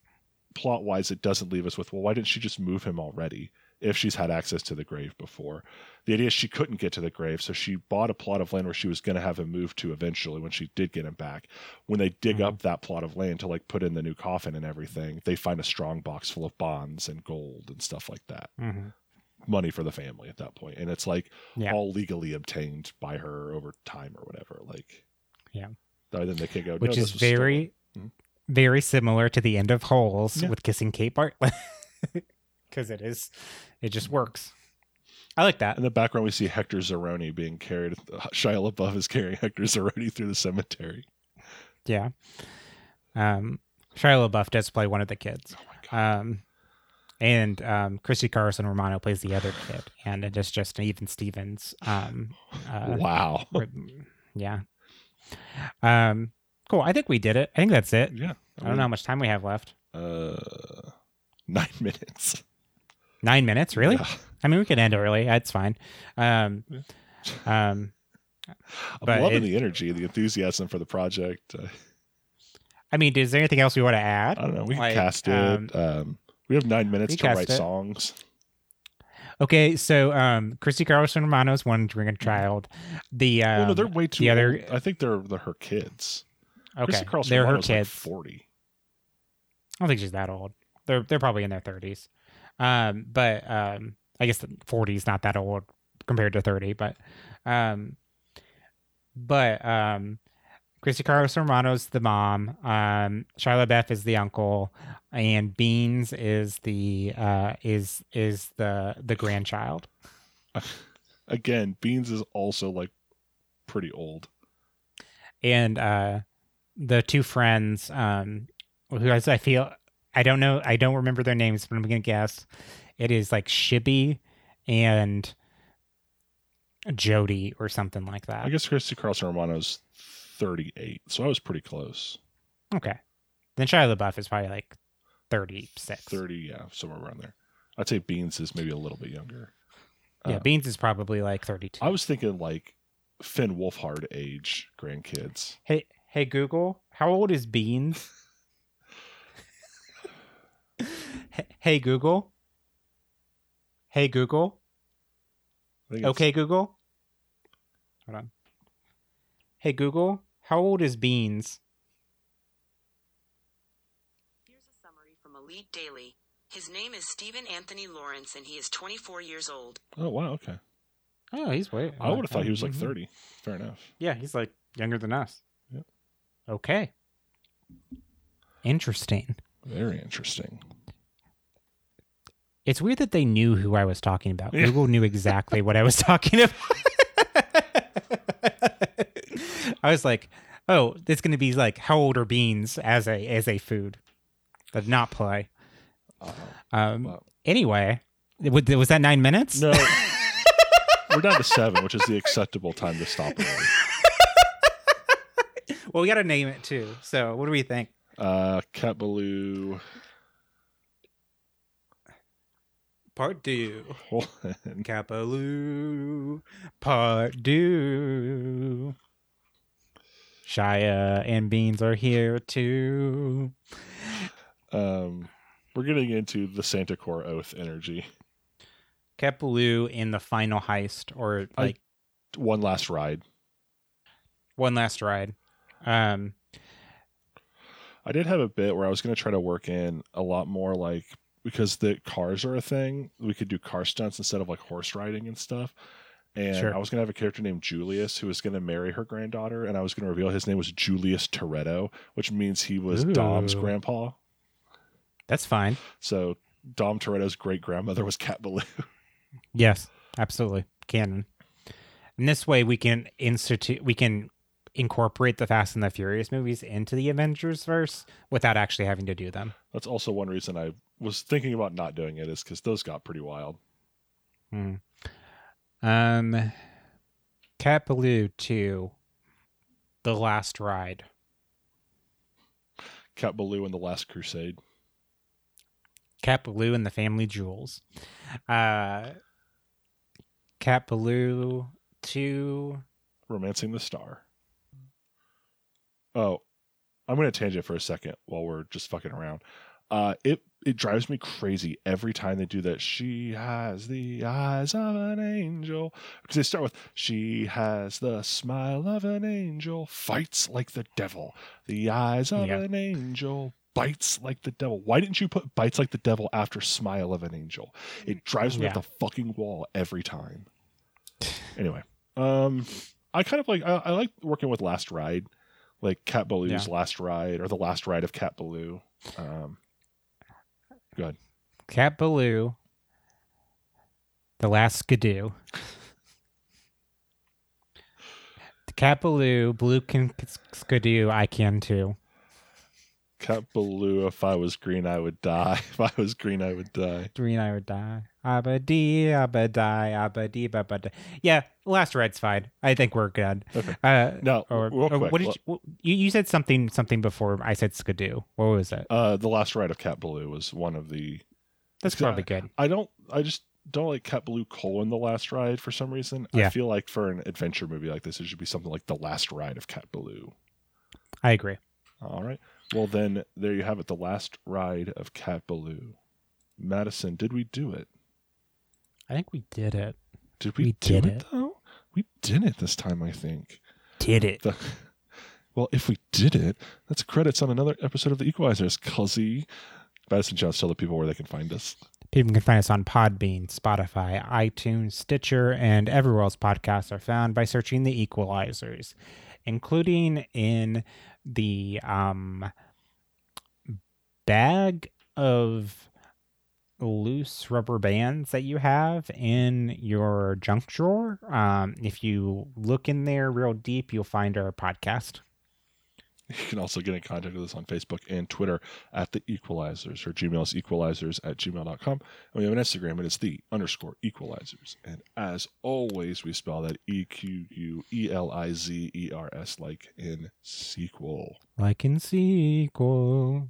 plot wise, it doesn't leave us with, well, why didn't she just move him already if she's had access to the grave before? The idea is she couldn't get to the grave, so she bought a plot of land where she was going to have him moved to eventually when she did get him back. When they dig up that plot of land to like put in the new coffin and everything, they find a strong box full of bonds and gold and stuff like that. Mhm. Money for the family at that point, and it's like Yeah. all legally obtained by her over time or whatever. Like, Yeah. Then they can go, which this is very, Mhm. very similar to the end of Holes Yeah. with kissing Kate Barlow, because it is, it just works. I like that. In the background, we see Hector Zeroni being carried. Shia LaBeouf is carrying Hector Zeroni through the cemetery. Yeah. Um, Shia LaBeouf does play one of the kids. Oh my god! Um, and um, Christy Carlson Romano plays the other kid, and it is just even Stevens. Um, uh, wow. yeah. Um, cool. I think we did it. I think that's it. Yeah. I don't know how much time we have left. Uh, nine minutes. Nine minutes, really? Yeah. I mean, we could end early. That's fine. Um, um, I'm loving it- the energy, the enthusiasm for the project. Uh, I mean, is there anything else we want to add? I don't know. We Like, cast it. um, Um, we have nine minutes to write it. songs. Okay, so um, Christy Carlson Romano's one drinking child. The um, well, no, they're way too. the old. other I think they're they're her kids. okay, Christy Carlson they're her Romano's like kids. Forty. I don't think she's that old. They're they're probably in their thirties. Um, but um, I guess forty is not that old compared to thirty. But um, but um, Christy Carlson Romano's the mom. Um, Charlotte Beth is the uncle, and Beans is the uh is is the the grandchild. Again, Beans is also like pretty old. and uh the two friends um who as I feel I don't know I don't remember their names but I'm gonna guess it is like Shibby and Jody or something like that. I guess Christy Carlson Romano's thirty-eight, so I was pretty close. Okay. Then Shia LaBeouf is probably like thirty six. Thirty, yeah, somewhere around there. I'd say Beans is maybe a little bit younger. Yeah, Uh, Beans is probably like thirty two. I was thinking like Finn Wolfhard age grandkids. Hey hey Google, how old is Beans? Hey- hey Google. Hey Google. I think it's- Okay, Google. Hold on. Hey, Google, how old is Beans? Here's a summary from Elite Daily. His name is Steven Anthony Lawrence, and he is 24 years old. Oh wow, okay. Oh, he's way. I would have thought he was like Mhm. thirty. Fair enough. Yeah, he's like younger than us. Yep. Okay. Interesting. Very interesting. It's weird that they knew who I was talking about. Yeah. Google knew exactly what I was talking about. I was like, "Oh, it's going to be like how old are beans as a as a food?" But not play. Uh, Um. Wow. Anyway, was was that nine minutes? no, we're down to seven, which is the acceptable time to stop. Well, we got to name it too. So, what do we think? Uh, Cat Ballou. Part two. Capaloo. Part two. Shia and Beans are here too. um, we're getting into the Santa Core Oath energy. Capaloo in the final heist, or I- like One last ride. one last ride. Um, I did have a bit where I was going to try to work in a lot more like because the cars are a thing, we could do car stunts instead of like horse riding and stuff. And Sure. I was going to have a character named Julius who was going to marry her granddaughter, and I was going to reveal his name was Julius Toretto, which means he was Dom's grandpa. that's fine. So Dom Toretto's great grandmother was Cat Ballou. Yes, absolutely canon. And this way, we can institute, we can incorporate the Fast and the Furious movies into the Avengers verse without actually having to do them. That's also one reason I was thinking about not doing it is because those got pretty wild. Hmm. Um, Cat Ballou two, The Last Ride. Cat Ballou and the Last Crusade. Cat Ballou and the Family Jewels. Uh, Cat Ballou two. Romancing the Star. Oh, I'm going to tangent for a second while we're just fucking around. Uh, it it drives me crazy every time they do that. She has the eyes of an angel because they start with she has the smile of an angel, fights like the devil, the eyes of Yeah. an angel, bites like the devil. Why didn't you put bites like the devil after smile of an angel? It drives me Yeah. up the fucking wall every time. Anyway, um, I kind of like I, I like working with Last Ride, like Cat Ballou's Yeah. Last Ride or the Last Ride of Cat Ballou. Um, good. Cat Ballou. The Last Skidoo. Cat Ballou, Blue can Skidoo, I can too. Cat Ballou. If I was green, I would die. If I was green, I would die. Green, I would die. Abadi, abadi, abadi, babadi. Yeah, last ride's fine. I think we're good. Okay. Uh, Now, or, real quick, what did you, you? You said something something before I said skidoo. What was it? Uh, the Last Ride of Cat Ballou was one of the That's probably I- good. I don't. I just don't like Cat Ballou colon the last ride for some reason. Yeah. I feel like for an adventure movie like this, it should be something like the last ride of Cat Ballou. I agree. All right. Well, then there you have it. The last ride of Cat Ballou. Madison, did we do it? I think we did it. Did we, We do did it, it. though? We did it this time, I think. Did it. The, well, if we did it, that's credits on another episode of The Equelizers. Cuzzy. Madison Jones, tell the people where they can find us. People can find us on Podbean, Spotify, iTunes, Stitcher, and everywhere else podcasts are found by searching the Equelizers, including in the um, bag of loose rubber bands that you have in your junk drawer. Um, if you look in there real deep, you'll find our podcast. You can also get in contact with us on Facebook and Twitter at the Equelizers. Or Gmail is equelizers at gmail.com. And we have an Instagram, and it's the underscore equelizers. And as always, we spell that E Q U E L I Z E R S like in sequel. Like in sequel.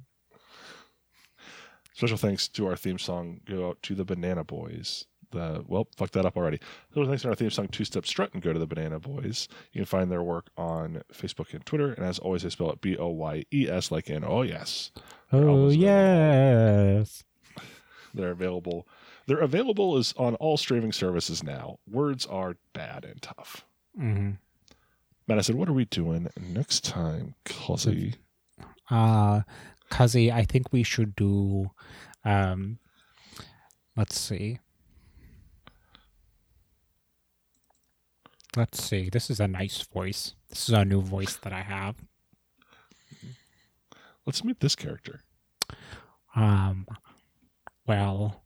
Special thanks to our theme song go out to the BananaBoyes. The well, fuck that up already. Special thanks to our theme song Two Step Struttin' go to the BananaBoyes. You can find their work on Facebook and Twitter. And as always, they spell it B O Y E S like in oh yes. Oh, available. yes. They're available. They're available is on all streaming services now. Words are bad and tough. Mm-hmm. Matt, I said, what are we doing next time, Cuzzy? Uh, Cuzzy, I think we should do, um, let's see. Let's see. This is a nice voice. This is a new voice that I have. Let's meet this character. Um, well,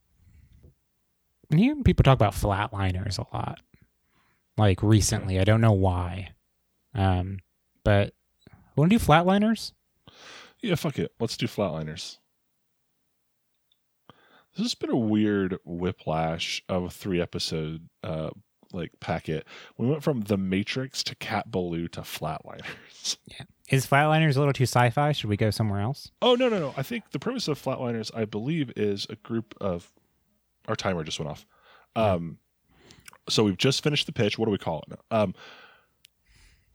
hearing people talk about flatliners a lot. Like recently, I don't know why. Um, but want to do flatliners? Yeah, fuck it. Let's do Flatliners. This has been a weird whiplash of a three episode uh like packet. We went from The Matrix to Cat Ballou to Flatliners. Yeah. Is flatliners a little too sci-fi? Should we go somewhere else? Oh no no no! I think the premise of Flatliners, I believe, is a group of. Our timer just went off. Um, so we've just finished the pitch. What do we call it now? Um,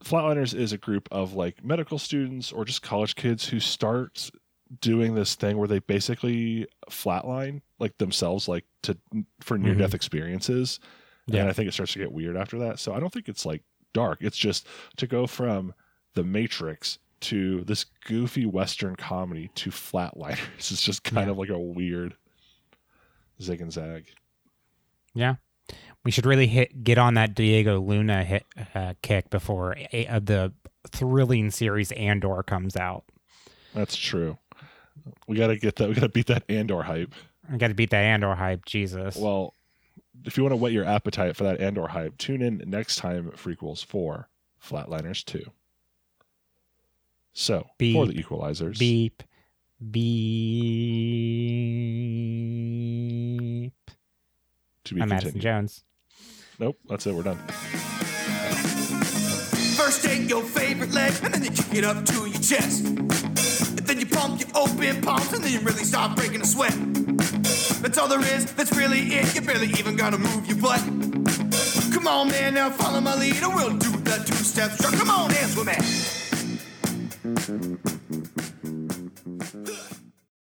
Flatliners is a group of like medical students or just college kids who start doing this thing where they basically flatline like themselves, like to for near mm-hmm. death experiences. Yeah. And I think it starts to get weird after that. So I don't think it's like dark. It's just to go from the Matrix to this goofy Western comedy to Flatliners. It's just kind Yeah. of like a weird zig and zag. Yeah. We should really hit get on that Diego Luna hit uh, kick before a, uh, the thrilling series Andor comes out. That's true. We got to get that. We got to beat that Andor hype. I got to beat that Andor hype. Jesus. Well, if you want to whet your appetite for that Andor hype, tune in next time for Equals for Flatliners 2. So, for Beep. the Equelizers, beep, beep. to be I'm Madison. Jones. Nope, that's it. We're done. First take your favorite leg, and then you kick it up to your chest. And then you pump your open palms, and then you really start breaking a sweat. That's all there is, that's really it. You barely even gotta move your butt. Come on, man, now follow my lead, and we'll do the two step strut. Come on, dance with me.